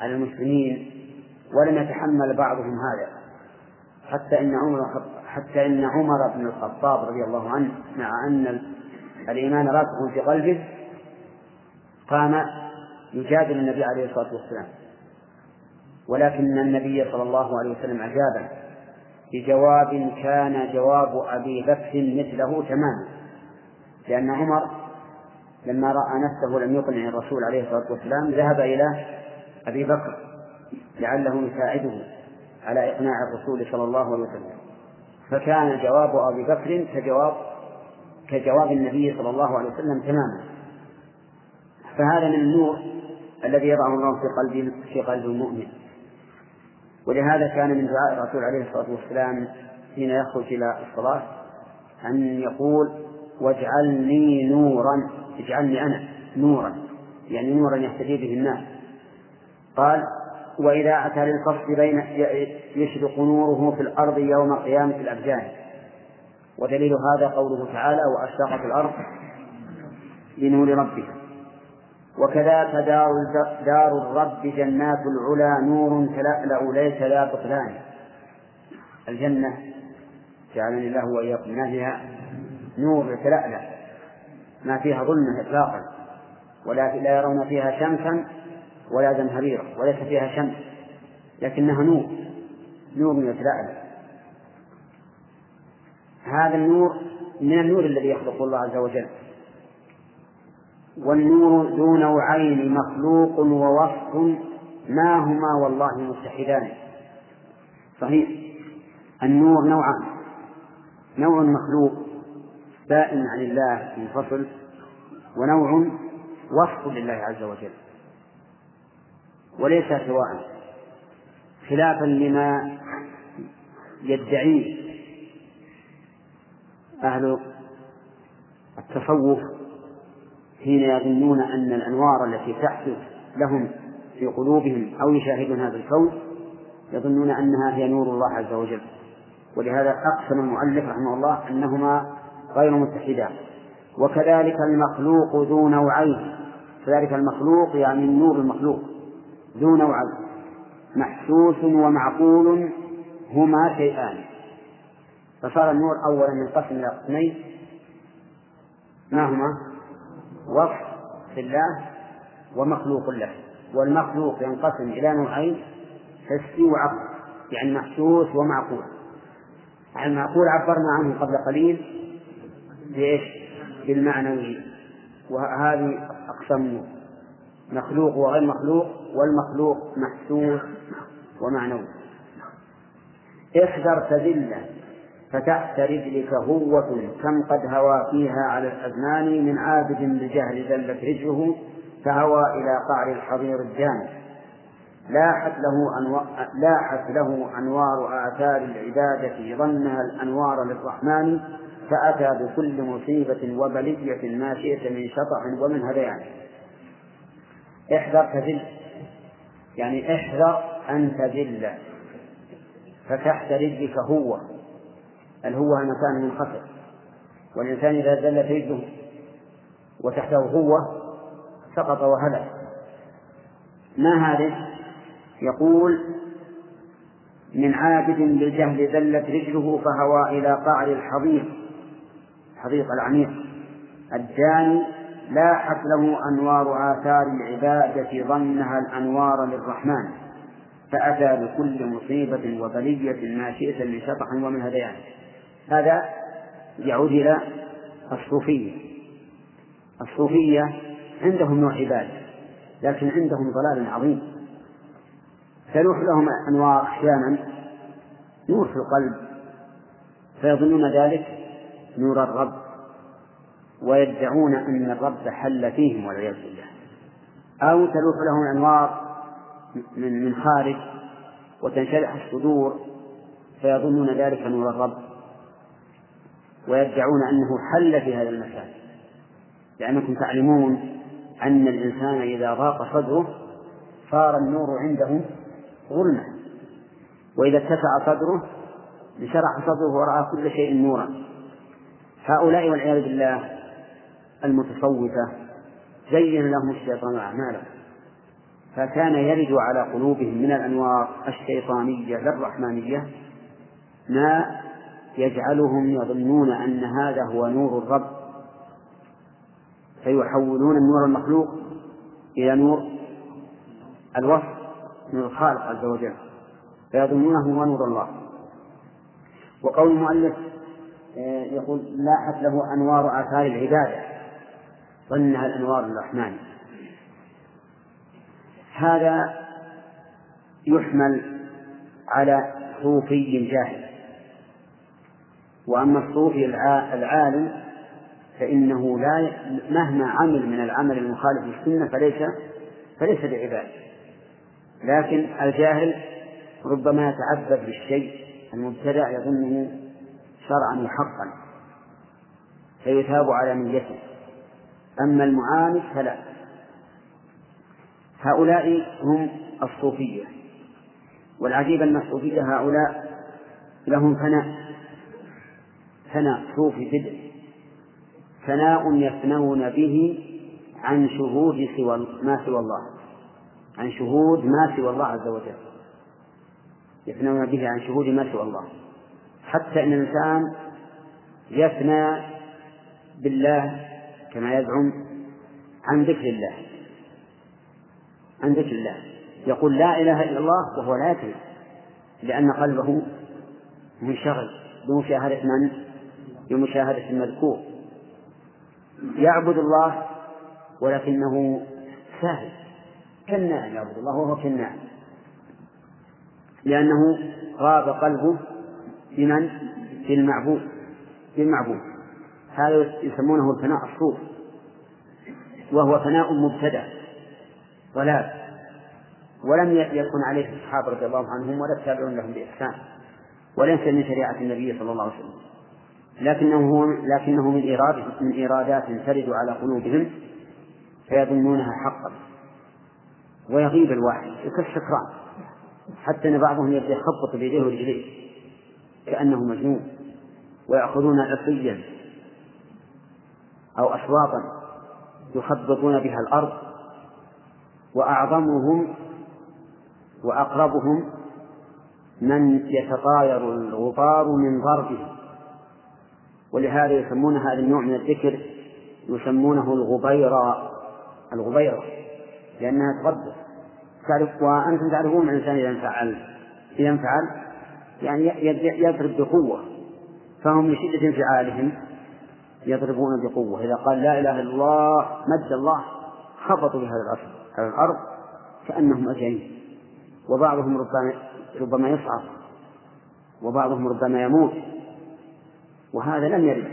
على المسلمين ولم يتحمل بعضهم هذا. حتى إن عمر حتى إن عمر بن الخطاب رضي الله عنه مع أن الإيمان راسخ في قلبه قام يجادل النبي عليه الصلاة والسلام. ولكن النبي صلى الله عليه وسلم أجابه بجواب كان جواب أبي بكر مثله تماما. لأن عمر لما رأى نفسه لم يقنع الرسول عليه الصلاة والسلام ذهب إلى أبي بكر لعله يساعده على إقناع الرسول صلى الله عليه وسلم. فكان جواب أبي بكر كجواب كجواب النبي صلى الله عليه وسلم تماما. فهذا من النور الذي يضعه الله في قلب في قلب المؤمن. ولهذا كان من دعاء الرسول عليه الصلاة والسلام حين يخرج إلى الصلاة أن يقول واجعلني نورا اجعلني أنا نورا يعني نورا يهتدي به الناس. قال وإذا أتى للفصل بين يشرق نوره في الأرض يوم قيامة الأبدان ودليل هذا قوله تعالى وأشرقت الأرض بنور ربها. وكذاك دار دار الرب جنات العلا نور تلألأ ليس لا بطلان. الجنة جعلني الله وإياكم ما فيها نور يتلألأ ما فيها ظلمة إطلاقا ولا لا يرون فيها شمسا ولا زمهريرا وليس فيها شمس لكنها نور نور يتلألأ هذا النور من النور الذي يخلق الله عز وجل. والنور ذو نوعين مخلوق ووصف ما هما والله متحدان. صحيح؟ النور نوعان نوع مخلوق بائن عن الله منفصل ونوع وصف لله عز وجل. وليس سواء خلافا لما يدعيه أهل التصوف حين يظنون أن الأنوار التي تحدث لهم في قلوبهم أو يشاهدون هذا الكون يظنون أنها هي نور الله عز وجل. ولهذا أقسم المؤلف رحمه الله أنهما غير متحدان وكذلك المخلوق ذو نوعين. كذلك المخلوق يعني النور المخلوق. ذو نوعين. محسوس ومعقول هما شيئان. فصار النور أولا ينقسم إلى قسمين. ما هما؟ وصف لله ومخلوق له. والمخلوق ينقسم إلى نوعين حسي وعقل. يعني محسوس ومعقول. المعقول عبرنا عنه قبل قليل. بإيش؟ بالمعنوي. وهذه أقسام مخلوق وغير مخلوق والمخلوق محسوس ومعنوي. احذر تذلة فتحت رجلك هوة كم قد هوى فيها على الأزمان من عابد بجهل ذلت رجله فهوى إلى قعر الحضير الجانب لاحت له أنوار لاحت له أنوار آثار العبادة ظنها الأنوار للرحمن فأتى بكل مصيبة وبلية ما شئت من شطح ومن هذيان. احذر تذل. يعني احذر أن تذل. فتحت رجلك هو الهوة المكان المنخفض والإنسان إذا زلت رجله وتحته هو سقط وهلك. ما هذه؟ يقول من عابد بالجهل زلت رجله فهوى إلى قعر الحضيق الحضيق العميق الجاني لاحت له أنوار آثار العبادة ظنها الأنوار للرحمن فأتى بكل مصيبة وبلية ما شئت من شطح ومن هذيان. هذا يعود إلى الصوفية. الصوفية عندهم نوع عبادة لكن عندهم ضلال عظيم. تلوح لهم أنوار أحيانا نور في القلب فيظنون ذلك نور الرب ويدعون أن الرب حل فيهم والعياذ بالله. أو تلوح لهم أنوار من من خارج وتنشرح الصدور فيظنون ذلك نور الرب ويدعون أنه حل في هذا المكان. لأنكم تعلمون أن الإنسان إذا ضاق صدره صار النور عنده ظلمة. وإذا اتسع صدره انشرح صدره ورأى كل شيء نورا. هؤلاء والعياذ بالله المتصوفة زين لهم الشيطان أعمالهم. فكان يرد على قلوبهم من الأنوار الشيطانية لا الرحمانية ما يجعلهم يظنون أن هذا هو نور الرب. فيحولون النور المخلوق إلى نور الوصف نور الخالق عز وجل. فيظنونه هو نور الله. وقول المؤلف يقول لاحت له أنوار آثار العبادة. ظنها الأنوار الرحمن. هذا يحمل على صوفي جاهل. وأما الصوفي العالم فإنه لا مهما عمل من العمل المخالف للسنة فليس فليس بعباد لكن الجاهل ربما يتعبد بالشيء المبتدع يظنه شرعا وحقا فيثاب على نيته. أما المعاند فلا. هؤلاء هم الصوفية والعجيب أن الصوفية هؤلاء لهم فناء فناء صوفي بدء فناء يفنون به عن شهود سوى ما سوى الله عن شهود ما سوى الله عز وجل. يفنون به عن شهود ما سوى الله. حتى أن الإنسان يفنى بالله كما يزعم عن ذكر الله. عن ذكر الله. يقول لا إله إلا الله وهو لا يدري لأن قلبه منشغل بمشاهدة من؟ بمشاهدة المذكور. يعبد الله ولكنه ساهل. كالنائم يعبد الله وهو كالنائم لأنه غاب قلبه بمن؟ بالمعبود بالمعبود هذا يسمونه الفناء الصوف. وهو فناء مبتدأ. ضلال. ولم يكن عليه الصحابة رضي الله عنهم ولا التابعون لهم بإحسان. وليس من شريعة النبي صلى الله عليه وسلم. لكنه هو لكنه من إيراد من إيرادات ترد على قلوبهم فيظنونها حقا. ويغيب الواحد. كالسكران حتى أن بعضهم يبدأ يخبط بيديه ورجليه. كأنه مجنون ويأخذون عصيا أو أشواطا يخبطون بها الأرض وأعظمهم وأقربهم من يتطاير الغبار من ضربه ولهذا يسمون هذا النوع من الذكر يسمونه الغبيرة الغبيرة لأنها تغبر. تعرف وأنتم تعرفون الإنسان إذا انفعل إذا انفعل يعني يضرب بقوة. فهم من شدة انفعالهم يضربون بقوة. إذا قال لا إله إلا الله مد الله خبطوا بهذا الأرض على الأرض كأنهم أجانب. وبعضهم ربما ربما يصعق وبعضهم ربما يموت. وهذا لم يرد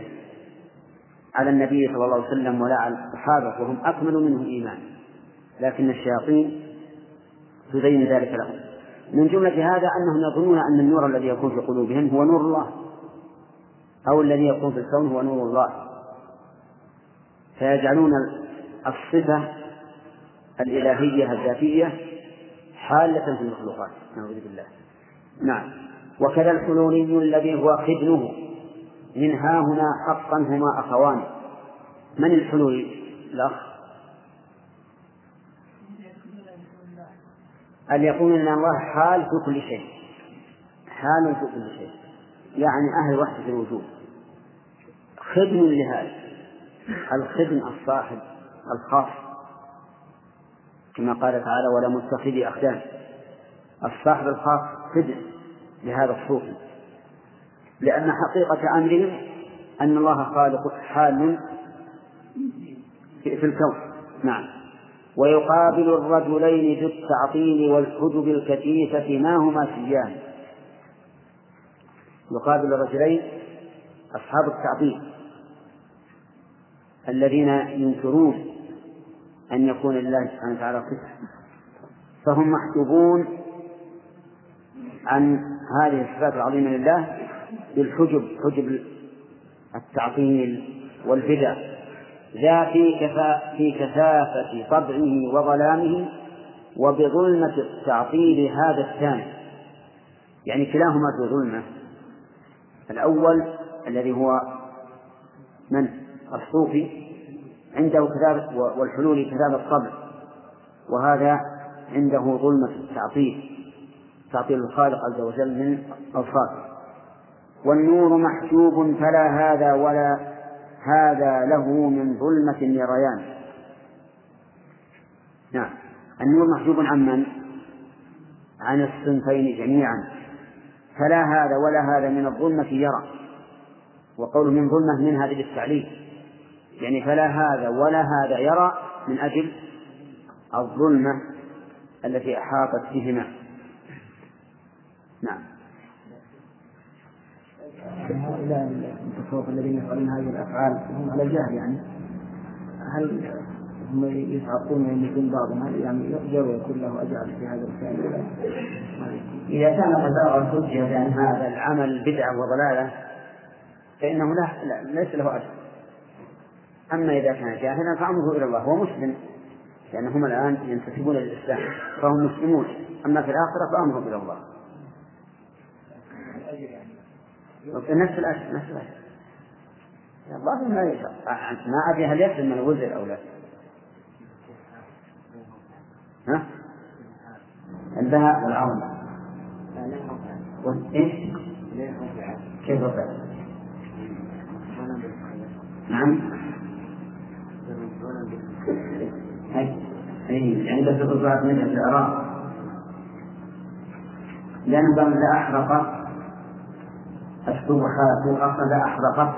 على النبي صلى الله عليه وسلم ولا على الصحابة وهم أكمل منه إيمان لكن الشياطين تزين ذلك لهم. من جملة هذا أنهم يظنون أن النور الذي يكون في قلوبهم هو نور الله. أو الذي يكون في الكون هو نور الله. فيجعلون الصفة الإلهية الذاتية حالة في المخلوقات. نعوذ بالله. نعم. وكذا الحلولي الذي هو خدنه. من ها هنا حقا هما أخوان. من الحلولي؟ الأخ. أن يكون أن الله حال في كل شيء. حال في كل شيء. يعني أهل وحدة الوجود. خدم لهذا. الخدم الصاحب الخاص. كما قال تعالى ولا متخذي أخدان الصاحب الخاص خدم لهذا الصوفي لأن حقيقة أمرهم أن الله خالق حال في الكون. نعم. ويقابل الرجلين ذو التعطيل والحجب الكثيفة ما هما سيان. يقابل الرجلين أصحاب التعطيل الذين ينكرون أن يكون لله سبحانه وتعالى صفة. فهم محجوبون عن هذه الصفات العظيمة لله بالحجب حجب التعطيل والبدع. ذا في كفا في كثافة طبعه وظلامه وبظلمة التعطيل هذا الثاني يعني كلاهما في ظلمة. الأول الذي هو من؟ الصوفي. عنده كتابة والحلول كتابة الطبع وهذا عنده ظلمة التعطيل. تعطيل الخالق عز وجل من أوصافه والنور محجوب فلا هذا ولا هذا له من ظلمة النريان نعم. النور محجوب عن من؟ عن الصنفين جميعا. فلا هذا ولا هذا من الظلمة يرى. وقول من ظلمة من هذه للتعليل. يعني فلا هذا ولا هذا يرى من أجل الظلمة التي أحاطت بهما. نعم. هؤلاء التصوف الذين يفعلون هذه الأفعال. هم على جهل يعني. هل هم يسعقون ويملكون بعضهم؟ هل يعني يؤجر ويكون له أجر في هذا الفعل؟ إذا كان قد بلغ الحجة بأن هذا العمل بدعة وضلالة فإنه لا, لا ليس له أجر. أما إذا كان جاهلا فأمره إلى الله. هو مسلم لأنهم الآن ينتسبون للإسلام فهم مسلمون. أما في الآخرة فأمره إلى الله. نفس الأجر نفس الأجر الظاهر ما يشاء ما أدري هل يسلم من الوزر أو لا؟ ها؟ البهاء والعظمة؟ كيف رفع؟ نعم. أي يعني بس الرفعة من الإعراب لأن لا أحرق. الشبهات الأصل أحرقت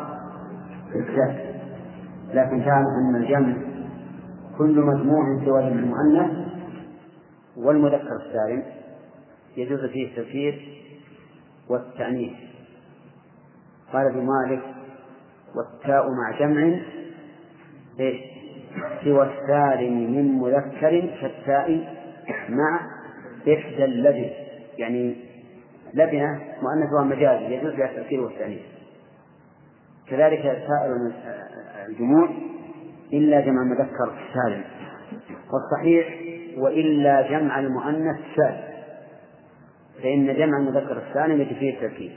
الشك لكن كان أن الجمع كل مجموع سوى المؤنث والمذكر السالم يجوز فيه التذكير والتأنيث. قال ابن مالك والتاء مع جمع إيش؟ سوى السالم من مذكر كالتاء مع إحدى اللبن يعني لبنة مؤنثها مجازي يجوز فيها التأثير والتأنيث. كذلك سائر الجموع إلا جمع المذكر سالم. والصحيح وإلا جمع المؤنث سالم. فإن جمع المذكر السالم يجي فيه التركيب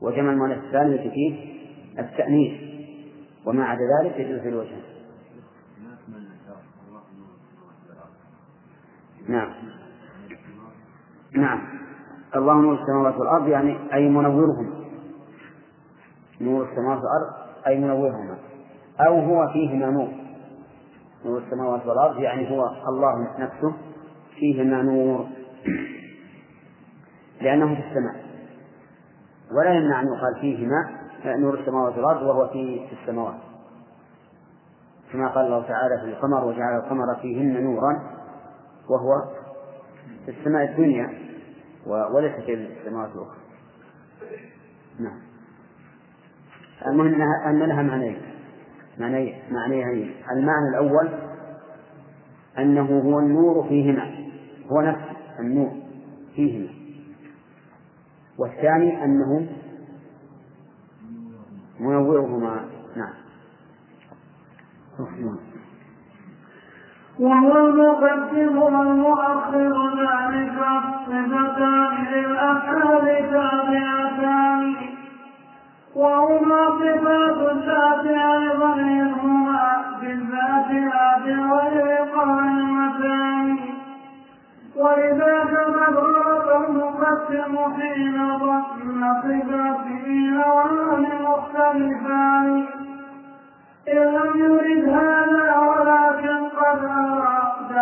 وجمع المؤنث السالم يجي فيه التأنيث. وما عدا ذلك يجوز في الوجه. نعم. نعم. الله نور السماوات والأرض يعني أي منورهم. نور السماوات والأرض أي منورهما. أو هو فيهما نور. نور السماوات والأرض يعني هو الله نفسه فيهما نور. لأنه في السماء. ولا يمنع أن يقال فيهما نور السماوات والأرض وهو في السماوات. كما قال الله تعالى في القمر وجعل القمر فيهن نورا وهو في السماء الدنيا. وليس في السماوات الأخرى نعم. المهم أن لها معنيين. معنيين معنيين. المعنى الأول أنه هو النور فيهما. هو نفس النور فيهما. والثاني أنه منورهما. نعم. وهو المقدم والمؤخر ذلك الصفتان للأفعال تابعتان وهما صفات الذات أيضا منهما بالذات لا بغير قائمتان ولذاك قد المقدم حين ظن صفاته هوان مختلفان إن لم يرد هذا ولكن قد أراد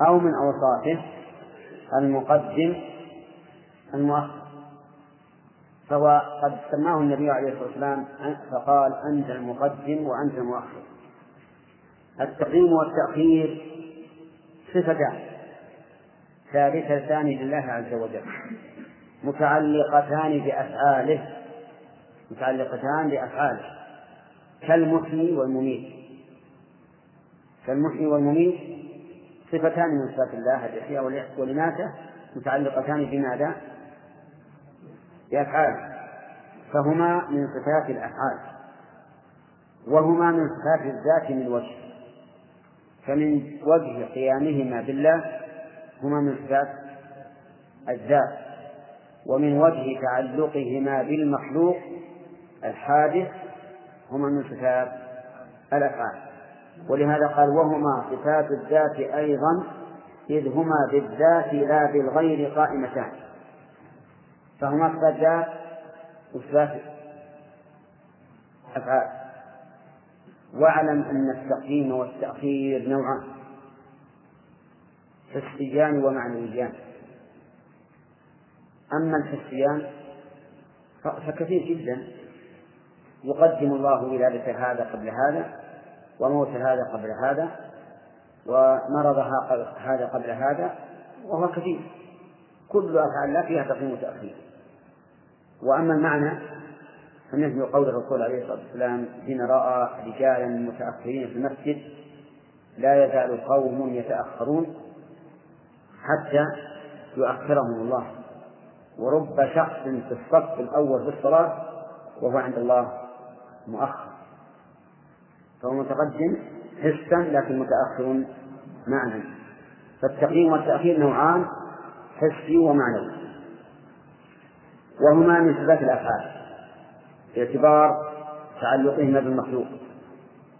أو من أوصافه المقدم المؤخر. فهو قد سماه النبي عليه الصلاة والسلام فقال أنت المقدم وأنت المؤخر. التقديم والتأخير صفتان. ثالثتان لله عز وجل. متعلقتان بأفعاله. متعلقتان بأفعاله. كالمحيي والمميت. كالمحيي والمميت صفتان من صفات الله الإحياء والإماتة متعلقتان بماذا؟ بأفعال فهما من صفات الأفعال وهما من صفات الذات من وجه فمن وجه قيامهما بالله هما من صفات الذات ومن وجه تعلقهما بالمخلوق الحادث هما من صفات الأفعال ولهذا قال وهما صفات الذات أيضا إذ هما بالذات لا بالغير قائمتان. فهما صفات ذات وصفات أفعال. واعلم أن التقديم والتأخير نوعان حسيان ومعنويان. أما الحسيان فكثير جدا يقدم الله ولادة هذا قبل هذا. وموت هذا قبل هذا ومرض هذا قبل هذا وهو كثير. كل أفعال الله فيها تقديم وتأخير. وأما المعنى فمثل قول الرسول عليه الصلاة والسلام حين رأى رجالا متأخرين في المسجد لا يزال قوم يتأخرون حتى يؤخرهم الله. ورب شخص في الصف الأول في الصلاة وهو عند الله مؤخر. فهو متقدم حسا لكن متأخر معنى. فالتقديم والتأخير نوعان حسي ومعنوي. وهما من صفات الأفعال. باعتبار تعلقهما بالمخلوق.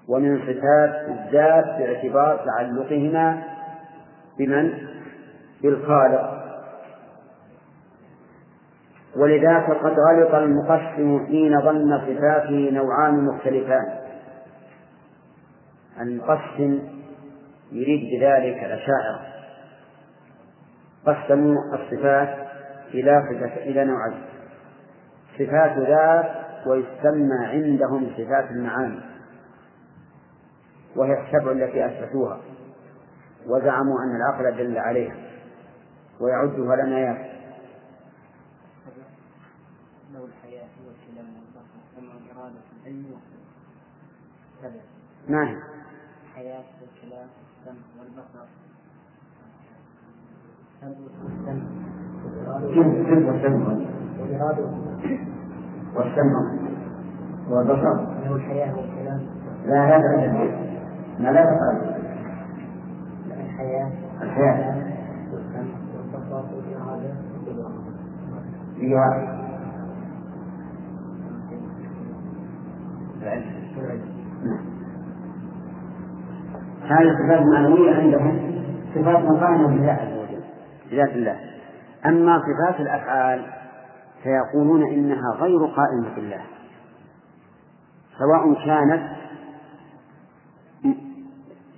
ومن صفات الذات باعتبار تعلقهما بمن؟ بالخالق. ولذاك قد غلط المقسم حين ظن صفاته نوعان مختلفان. المقسم يريد بذلك الأشاعرة. قسموا الصفات إلى إلى نوعين. صفات ذات ويسمى عندهم صفات المعاني وهي السبع التي أثبتوها وزعموا أن العقل دل عليها ويعدها لنا يا ما هي؟ الحياة والكلام والسمع والبصر. والسمع. والبصر. الحياة والكلام لا لا لا ما لا تقال الحياة الحياة. والسمع والبصر والإرادة والقدرة هذه الصفات المعنوية عندهم صفات مقارنة بالله عز وجل بذات الله. أما صفات الأفعال فيقولون إنها غير قائمة بالله سواء كانت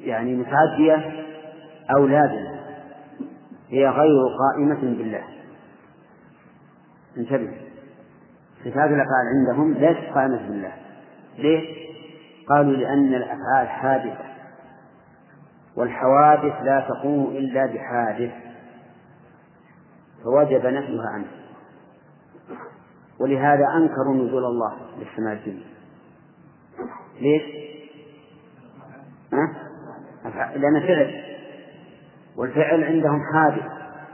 يعني متعدية أو لازمة هي غير قائمة بالله. انتبه صفات الأفعال عندهم ليست قائمة بالله. ليه؟ قالوا لأن الأفعال حادثة. والحوادث لا تقوم إلا بحادث. فوجب نفيها عنه. ولهذا أنكروا نزول الله للسماء الدنيا. ليش؟ أه؟ لأن فعل. والفعل عندهم حادث.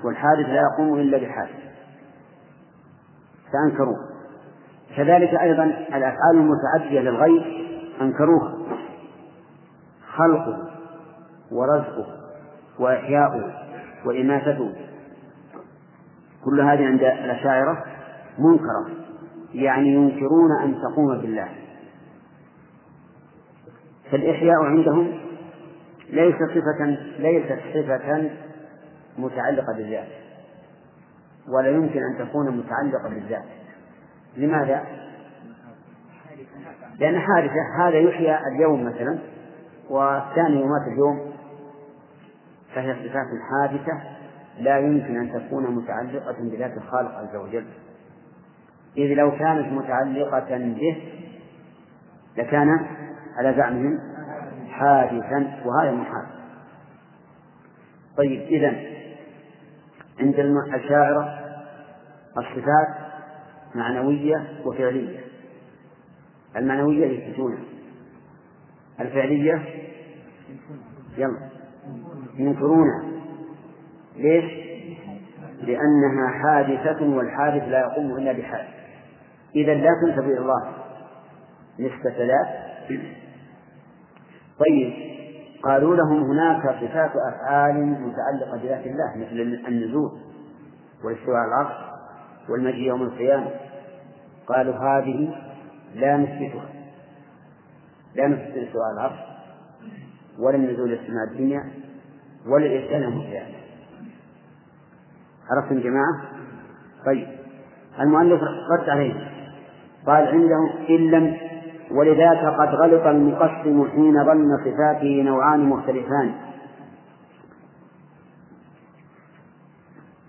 والحادث لا يقوم إلا بحادث. فأنكروه. كذلك أيضا الأفعال المتعدية للغير أنكروها. خلقه. ورزقه وإحياؤه وإماتته. كل هذه عند الأشاعرة منكرة يعني ينكرون أن تقوم بالله. فالإحياء عندهم ليس صفة ليست صفة متعلقة بالذات ولا يمكن أن تكون متعلقة بالذات. لماذا؟ لأن حادثة هذا يحيى اليوم مثلا والثاني يمات اليوم. فهي صفات حادثة لا يمكن أن تكون متعلقة بذات الخالق عز وجل. إذ لو كانت متعلقة به لكان على زعمهم حادثا وهذا محال طيب إذا عند الأشاعرة الصفات معنوية وفعلية. المعنوية يثبتونها الفعلية يلا. ينكرونها. ليش؟ لأنها حادثة والحادث لا يقوم إلا بحادث. إذا لا تنسب إلى الله. نسبة ذات طيب. قالوا لهم هناك صفات أفعال متعلقة بذات الله مثل النزول والاستواء على العرش والمجيء يوم القيامة. قالوا هذه لا نثبتها. لا نثبت الاستواء على العرش ولا النزول السماء الدنيا. الإحسان يوم القيامة عرفتم جماعة؟ طيب. المؤلف رد عليه. قال عندهم إن لم ولذاك قد غلط المقسم حين ظن صفاته نوعان مختلفان.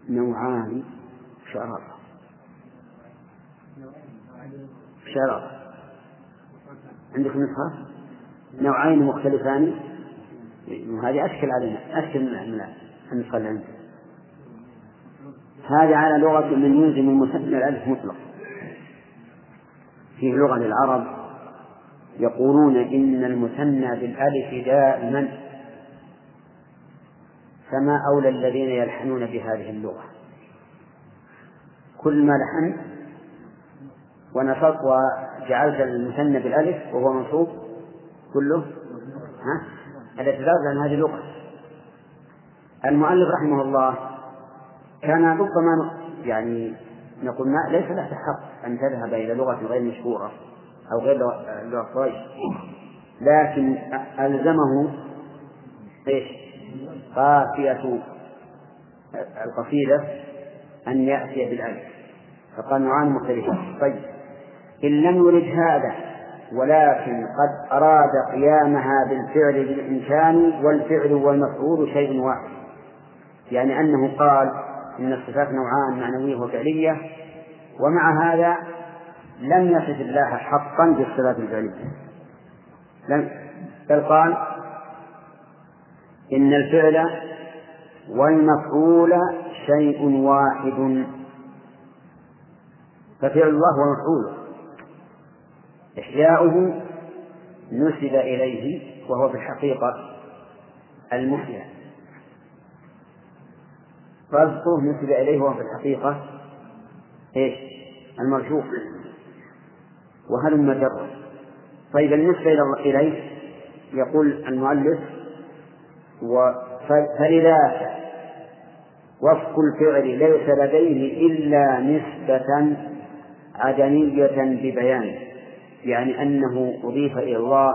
نوعان شرارة شرارة عندك نسخة؟ نوعين مختلفان. هذه أشكل علينا أشكل من النسخة اللي عندك هذا على لغة من يلزم المثنى الألف مطلق. في لغة العرب يقولون إن المثنى بالألف دائما. فما أولى الذين يلحنون بهذه اللغة؟ كل ما لحنت ونصبت وجعلت المثنى بالألف وهو منصوب كله؟ ها؟ الاعتذار لأن هذه لغة. المؤلف رحمه الله كان ربما يعني نقول ما ليس له حق أن تذهب إلى لغة غير مشهورة أو غير لغة قريش. لكن ألزمه إيش؟ قافية القصيدة أن يأتي بالألف. فقال نوعان مختلفان طيب. إن لم يرد هذا ولكن قد أراد قيامها بالفعل بالإمكان والفعل والمفعول شيء واحد. يعني أنه قال إن الصفات نوعان معنوية وفعلية ومع هذا لم يصف الله حقا بالصفات الفعلية. لم بل قال إن الفعل والمفعول شيء واحد. ففعل الله ومفعوله. إحياؤه نسب إليه وهو في الحقيقة المحيا. رزقه نسب إليه وهو في الحقيقة إيش؟ المرجوح وهلم جرا طيب بالنسبة إليه يقول المؤلف فلذاك وصف الفعل ليس لديه إلا نسبة عدمية ببيان. يعني أنه أضيف إلى الله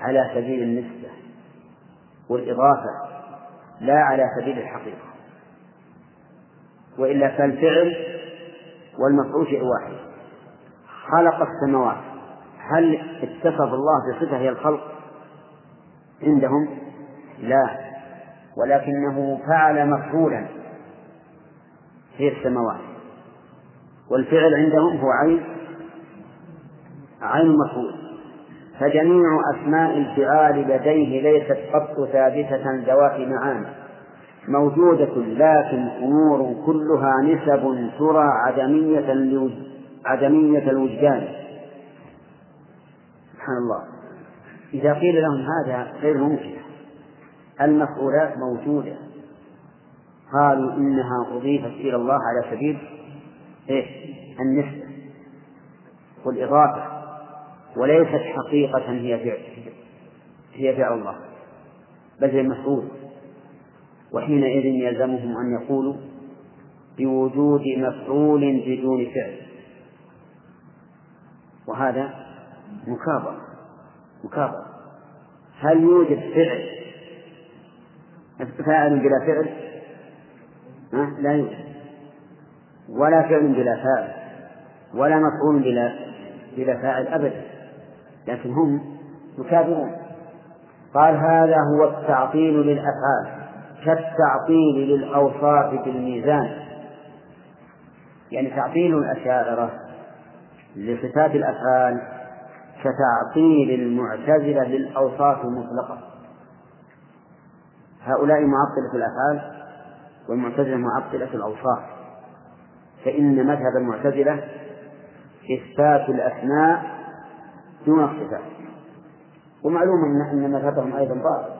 على سبيل النسبة والإضافة لا على سبيل الحقيقة. وإلا فالفعل والمفعول شيء واحد. خلق السماوات. هل اتصف الله بصفة هي الخلق؟ عندهم لا. ولكنه فعل مفعولا في السماوات. والفعل عندهم هو عين. عين المفعول فجميع أسماء الفعال لديه ليست قط ثابتة ذوات معاني موجودة لكن أمور كلها نسب ترى عدمية عدمية الوجدان. سبحان الله. إذا قيل لهم هذا غير ممكن. المفعولات موجودة. قالوا إنها أضيفت إلى الله على سبيل إيه؟ النسبة والإضافة. وليست حقيقة هي فعل هي فعل الله. بل هي مفعول وحينئذ يلزمهم أن يقولوا بوجود مفعول بدون فعل. وهذا مكابرة. مكابرة. هل يوجد فعل؟ فاعل بلا فعل؟ لا يوجد. ولا فعل بلا فاعل. ولا مفعول بلا بلا فاعل أبدا. لكن هم يكابرون قال هذا هو التعطيل للأفعال كالتعطيل للأوصاف بالميزان. يعني تعطيل الأشاعرة لصفات الأفعال كتعطيل المعتزلة للأوصاف المطلقة. هؤلاء معطلة الأفعال والمعتزلة معطلة الأوصاف. فإن مذهب المعتزلة إثبات الأسماء دون الصفات. ومعلوم أن مذهبهم أيضا باطل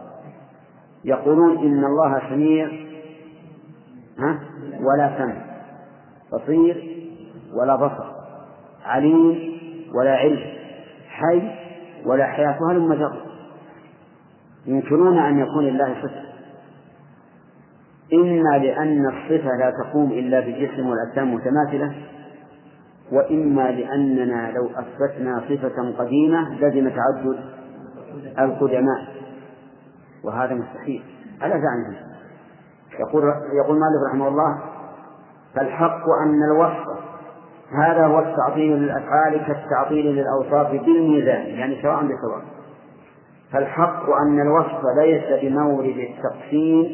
يقولون إن الله سميع ها؟ ولا سمع. بصير ولا بصر. عليم ولا علم. حي ولا حياة. وهل مجر ينكرون أن يكون لله صفة. إما لأن الصفة لا تقوم إلا بالجسم والأجسام متماثلة. وإما لأننا لو أثبتنا صفة قديمة لزم تعدد القدماء. وهذا مستحيل على زعمهم يقول يقول مالك رحمه الله فالحق أن الوصف هذا هو التعطيل للأفعال كالتعطيل للأوصاف بالميزان يعني سواء بسواء. فالحق أن الوصف ليس بمورد التقسيم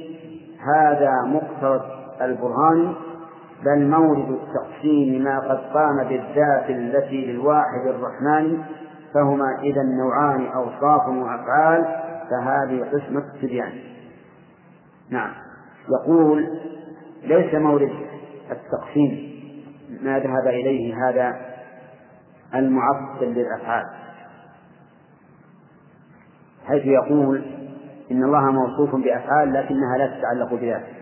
هذا مقتضى البرهان بل مورد التقسيم ما قد قام بالذات التي للواحد الرحمن فهما إذا نوعان أوصاف وأفعال فهذه قسمة التبيان. نعم. يقول ليس مورد التقسيم ما ذهب إليه هذا المعطل للأفعال. حيث يقول إن الله موصوف بأفعال لكنها لا تتعلق بذاته.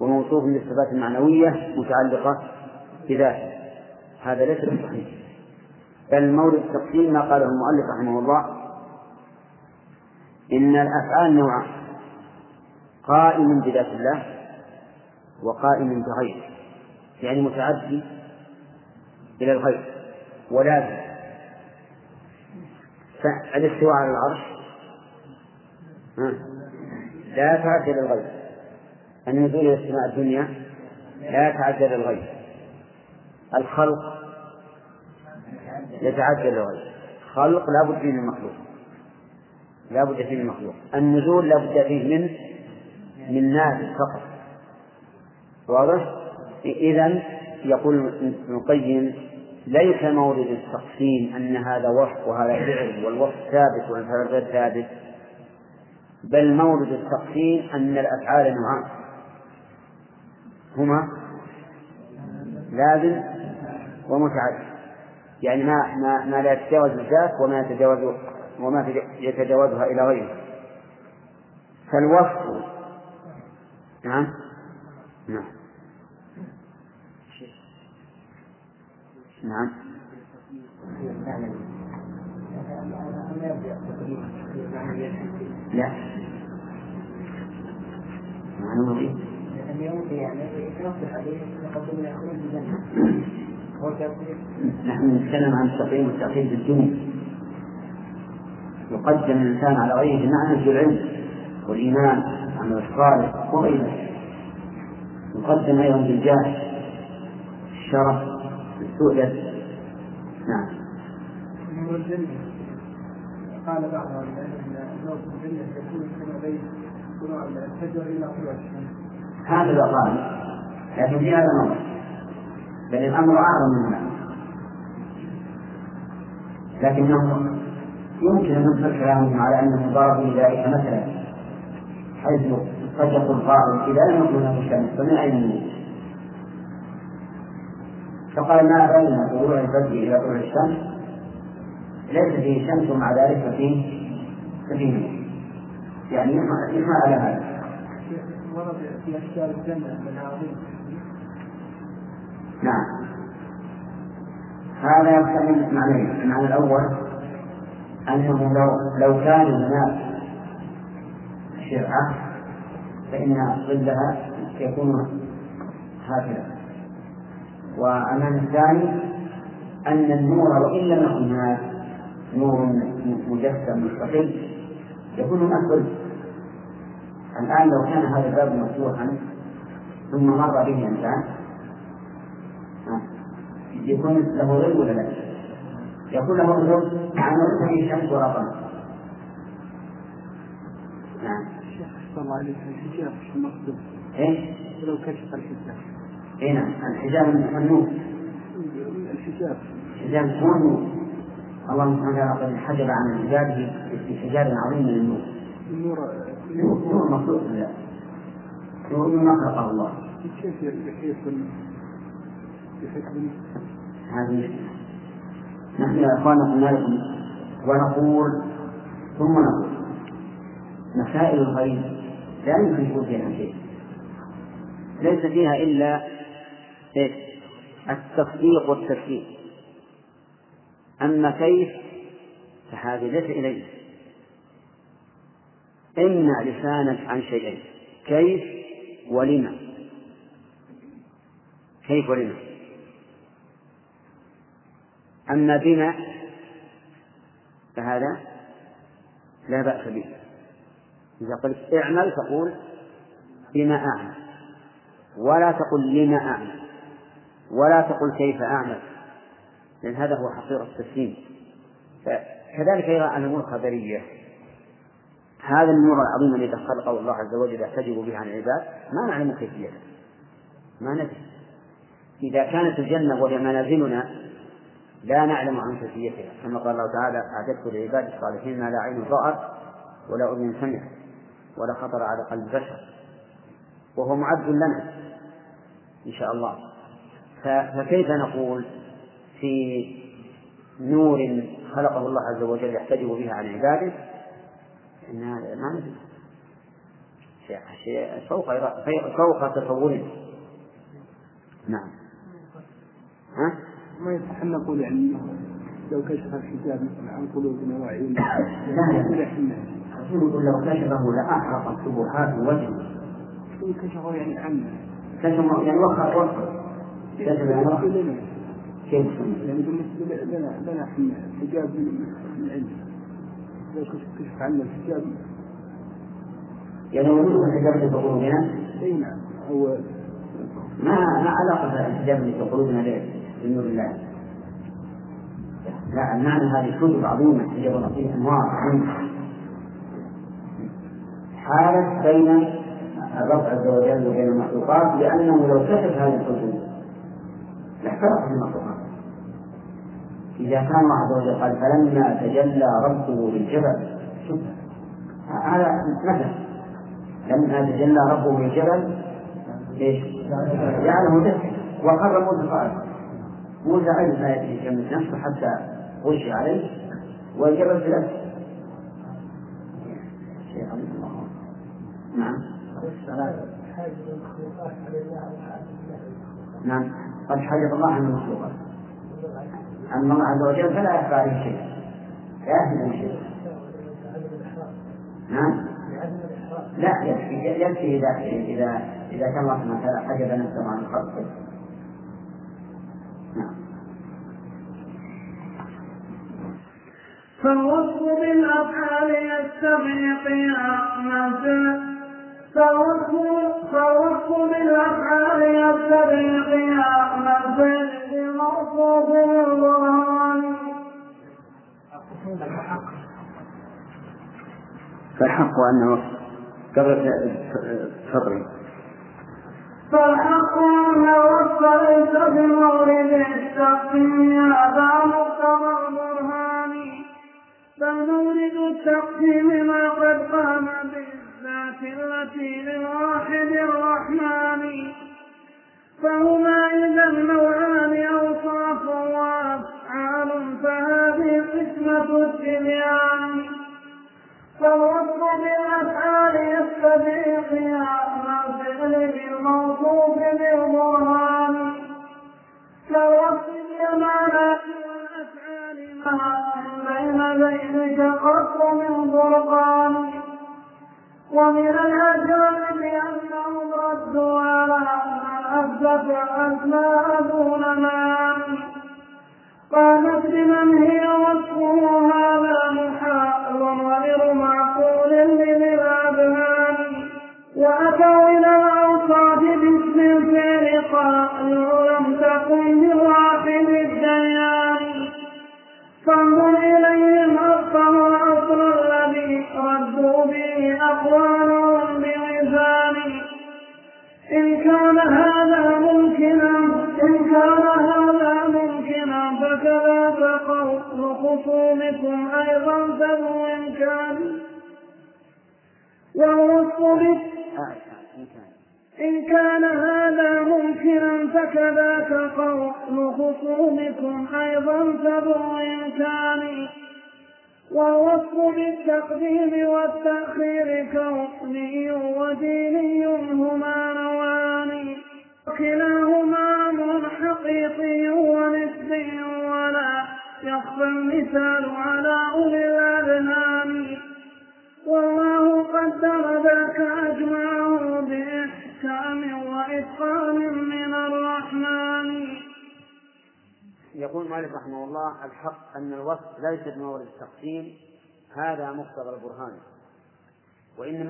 وموصوف بالصفات المعنوية متعلقة بذاته. هذا ليس بصحيح. بل مورد التقسيم ما قاله المؤلف رحمه الله. إن الأفعال نوعان قائم بذات الله وقائم بغيره. يعني متعدي إلى الغير ولازم. فالاستواء على العرش لا يتعدى للغير النزول إلى السماء الدنيا لا يتعدى للغير الخلق يتعدى للغير خلق لا بد فيه من مخلوق. لا بد فيه من مخلوق. النزول لا بد فيه من من نازل فقط. واضح؟ إذا يقول ابن القيم ليس مورد التقسيم أن هذا وصف وهذا فعل والوصف ثابت والفعل غير ثابت بل مورد التقسيم أن الأفعال نوعان. هما لازم ومتعدد. يعني ما ما ما لا يتجاوز الذات وما يتجاوز وما يتجاوزها إلى غيره. فالوصف نعم. نعم. نعم. لا. معنى نحن نتكلم عن التقييم والتأخير في الدنيا يقدم الإنسان على غيره بمعنى العلم والإيمان والعمل الصالح وغيره. يقدم أيضا بالجاه الشرف السؤدد. نعم. قال بعض إن ذوق الجنة يكون كما بين طلوع الفجر إلى طلوع الشمس. هذا قال لكن في هذا نظر بل الأمر أعظم من هذا. لكنه يمكن أن ننظر كلامهم على أنه ضرب ذلك مثلا. حيث قد يقول قائل إذا لم يكن هناك الشمس فمن النور؟ فقال ما بين طلوع الفجر إلى طلوع الشمس؟ ليس فيه شمس ومع ذلك ففيه نور. يعني يحمل على هذا. ورد في أشكال الجنة من عظيم نعم. هذا يحتمل معنيين المعنى الأول أنه لو لو كان هناك شرعة فإن ظلها يكون هكذا. والمعنى الثاني أن النور وإن لم يكن هناك نور مجسم مستقل يكون هناك الآن لو كان هذا الباب مفتوحا ثم مر به إنسان يكون له ظل ولا لا؟ يكون له ظل مع أنه فيه شمس ولا قمر. نعم. الشيخ الله عليك الحجاب شو المقصود؟ إيش؟ ولو كشف الحجاب. اي نعم الحجاب النور. الحجاب. الحجاب هو النور. الله سبحانه وتعالى قد حجب عن الحجاب بحجاب عظيم من النور. النور نور مخلوق مما الله. كيف كيف هذه نحن يا اخوانا قلنا لكم ونقول ثم نقول مسائل الغيب لا يمكن يكون فيها شيء ليس فيها إيش؟ التصديق والتسليم اما كيف فهذه ليس اليه امنع لسانك عن شيئين. كيف ولما؟ كيف ولما؟ أما بما فهذا لا بأس به. إذا قلت اعمل فقول بما أعمل. ولا تقل لما أعمل. ولا تقل كيف أعمل. لأن هذا هو حقيقة التسليم. كذلك أيضا الأمور الخبرية. هذا النور العظيم الذي خلقه الله عز وجل يحتجب به عن العباد ما نعلم كيفيته ما ندري. إذا كانت الجنة وهي منازلنا لا نعلم عن كيفيتها. كما قال الله تعالى أعددت لعباد الصالحين ما لا عين رأت ولا أذن سمعت ولا خطر على قلب بشر. وهو معد لنا إن شاء الله. فكيف نقول في نور خلقه الله عز وجل يحتجب بها عن عباده؟ إن هذا ما ندري شيء فوق فوق تصورنا نعم. ها؟ ما يصح أن نقول يعني لو كشف الحجاب مثلا عن قلوبنا وعيوننا لا يقول لو كشفه لأحرقت سبحات وجهه. كشفه يعني عنا كشفه يعني وخر وخر كشف يعني وخر كيف؟ يعني بالنسبة لنا لنا إحنا حجاب من العلم كشف عنا الحجاب يعني وجود الحجاب في قلوبنا؟ إي نعم هو ما ما علاقة الحجاب في قلوبنا بنور الله. لا المعنى هذه كتب عظيمة حجاب فيه أنوار حالة بين الرب عز وجل وبين المخلوقات لأنه لو كشف هذه الكتب لاحترق المخلوقات. إذا كان الله عز وجل قال فلما تجلى ربه للجبل شوف هذا مثل لما تجلى ربه للجبل إيش؟ جعله دكا وقر موسى قائما موسى عجز ما يملك نفسه حتى غشي عليه والجبل في الأسفل نعم. نعم. قد حجب الله عن المخلوقات. أما الله عز وجل فلا يخفى عليه شيء. لا يهدم شيء. نعم؟ لا يكفي يكفي إذا إذا إذا كان الله سبحانه وتعالى حجب نفسه عن الخلق فالوصف بالأفعال يستغني قيام فالوصف بالأفعال يستغني قيام بالبرهان فالحق أنه قبل فطري فالحق أن الوصف ليس بمورد التقسيم هذا مقتضى البرهان بل مورد التقسيم ما قد قام بالذات التي للواحد الرحمن. فهما إذا نوعان أوصاف وأفعال فهذه قسمة التبيان. فالوصف بالأفعال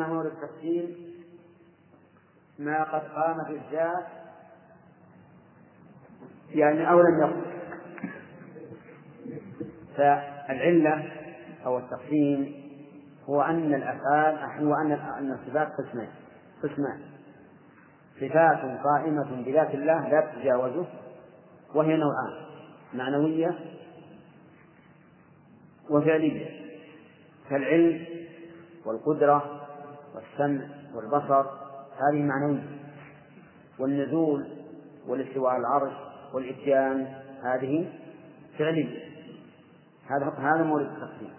مورد التقسيم ما قد قام بالذات يعني أو لم يقم. فالعلة أو التقسيم هو أن الأفعال هو أن أن الصفات قسمان. قسمان. صفات قائمة بذات الله لا تتجاوزه وهي نوعان. معنوية وفعلية. كالعلم والقدرة والسمع والبصر هذه معنوية والنزول والاستواء على العرش والإتيان هذه فعلية. هذا هذا مورد التقسيم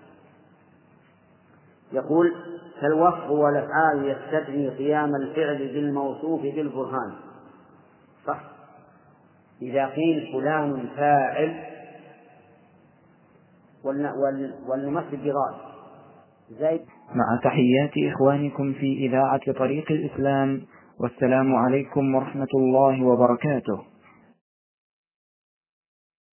يقول فالوصف والأفعال يستدعي قيام الفعل بالموصوف بالبرهان. صح. إذا قيل فلان فاعل ولنمثل بغاية زي مع تحيات إخوانكم في إذاعة طريق الإسلام والسلام عليكم ورحمة الله وبركاته.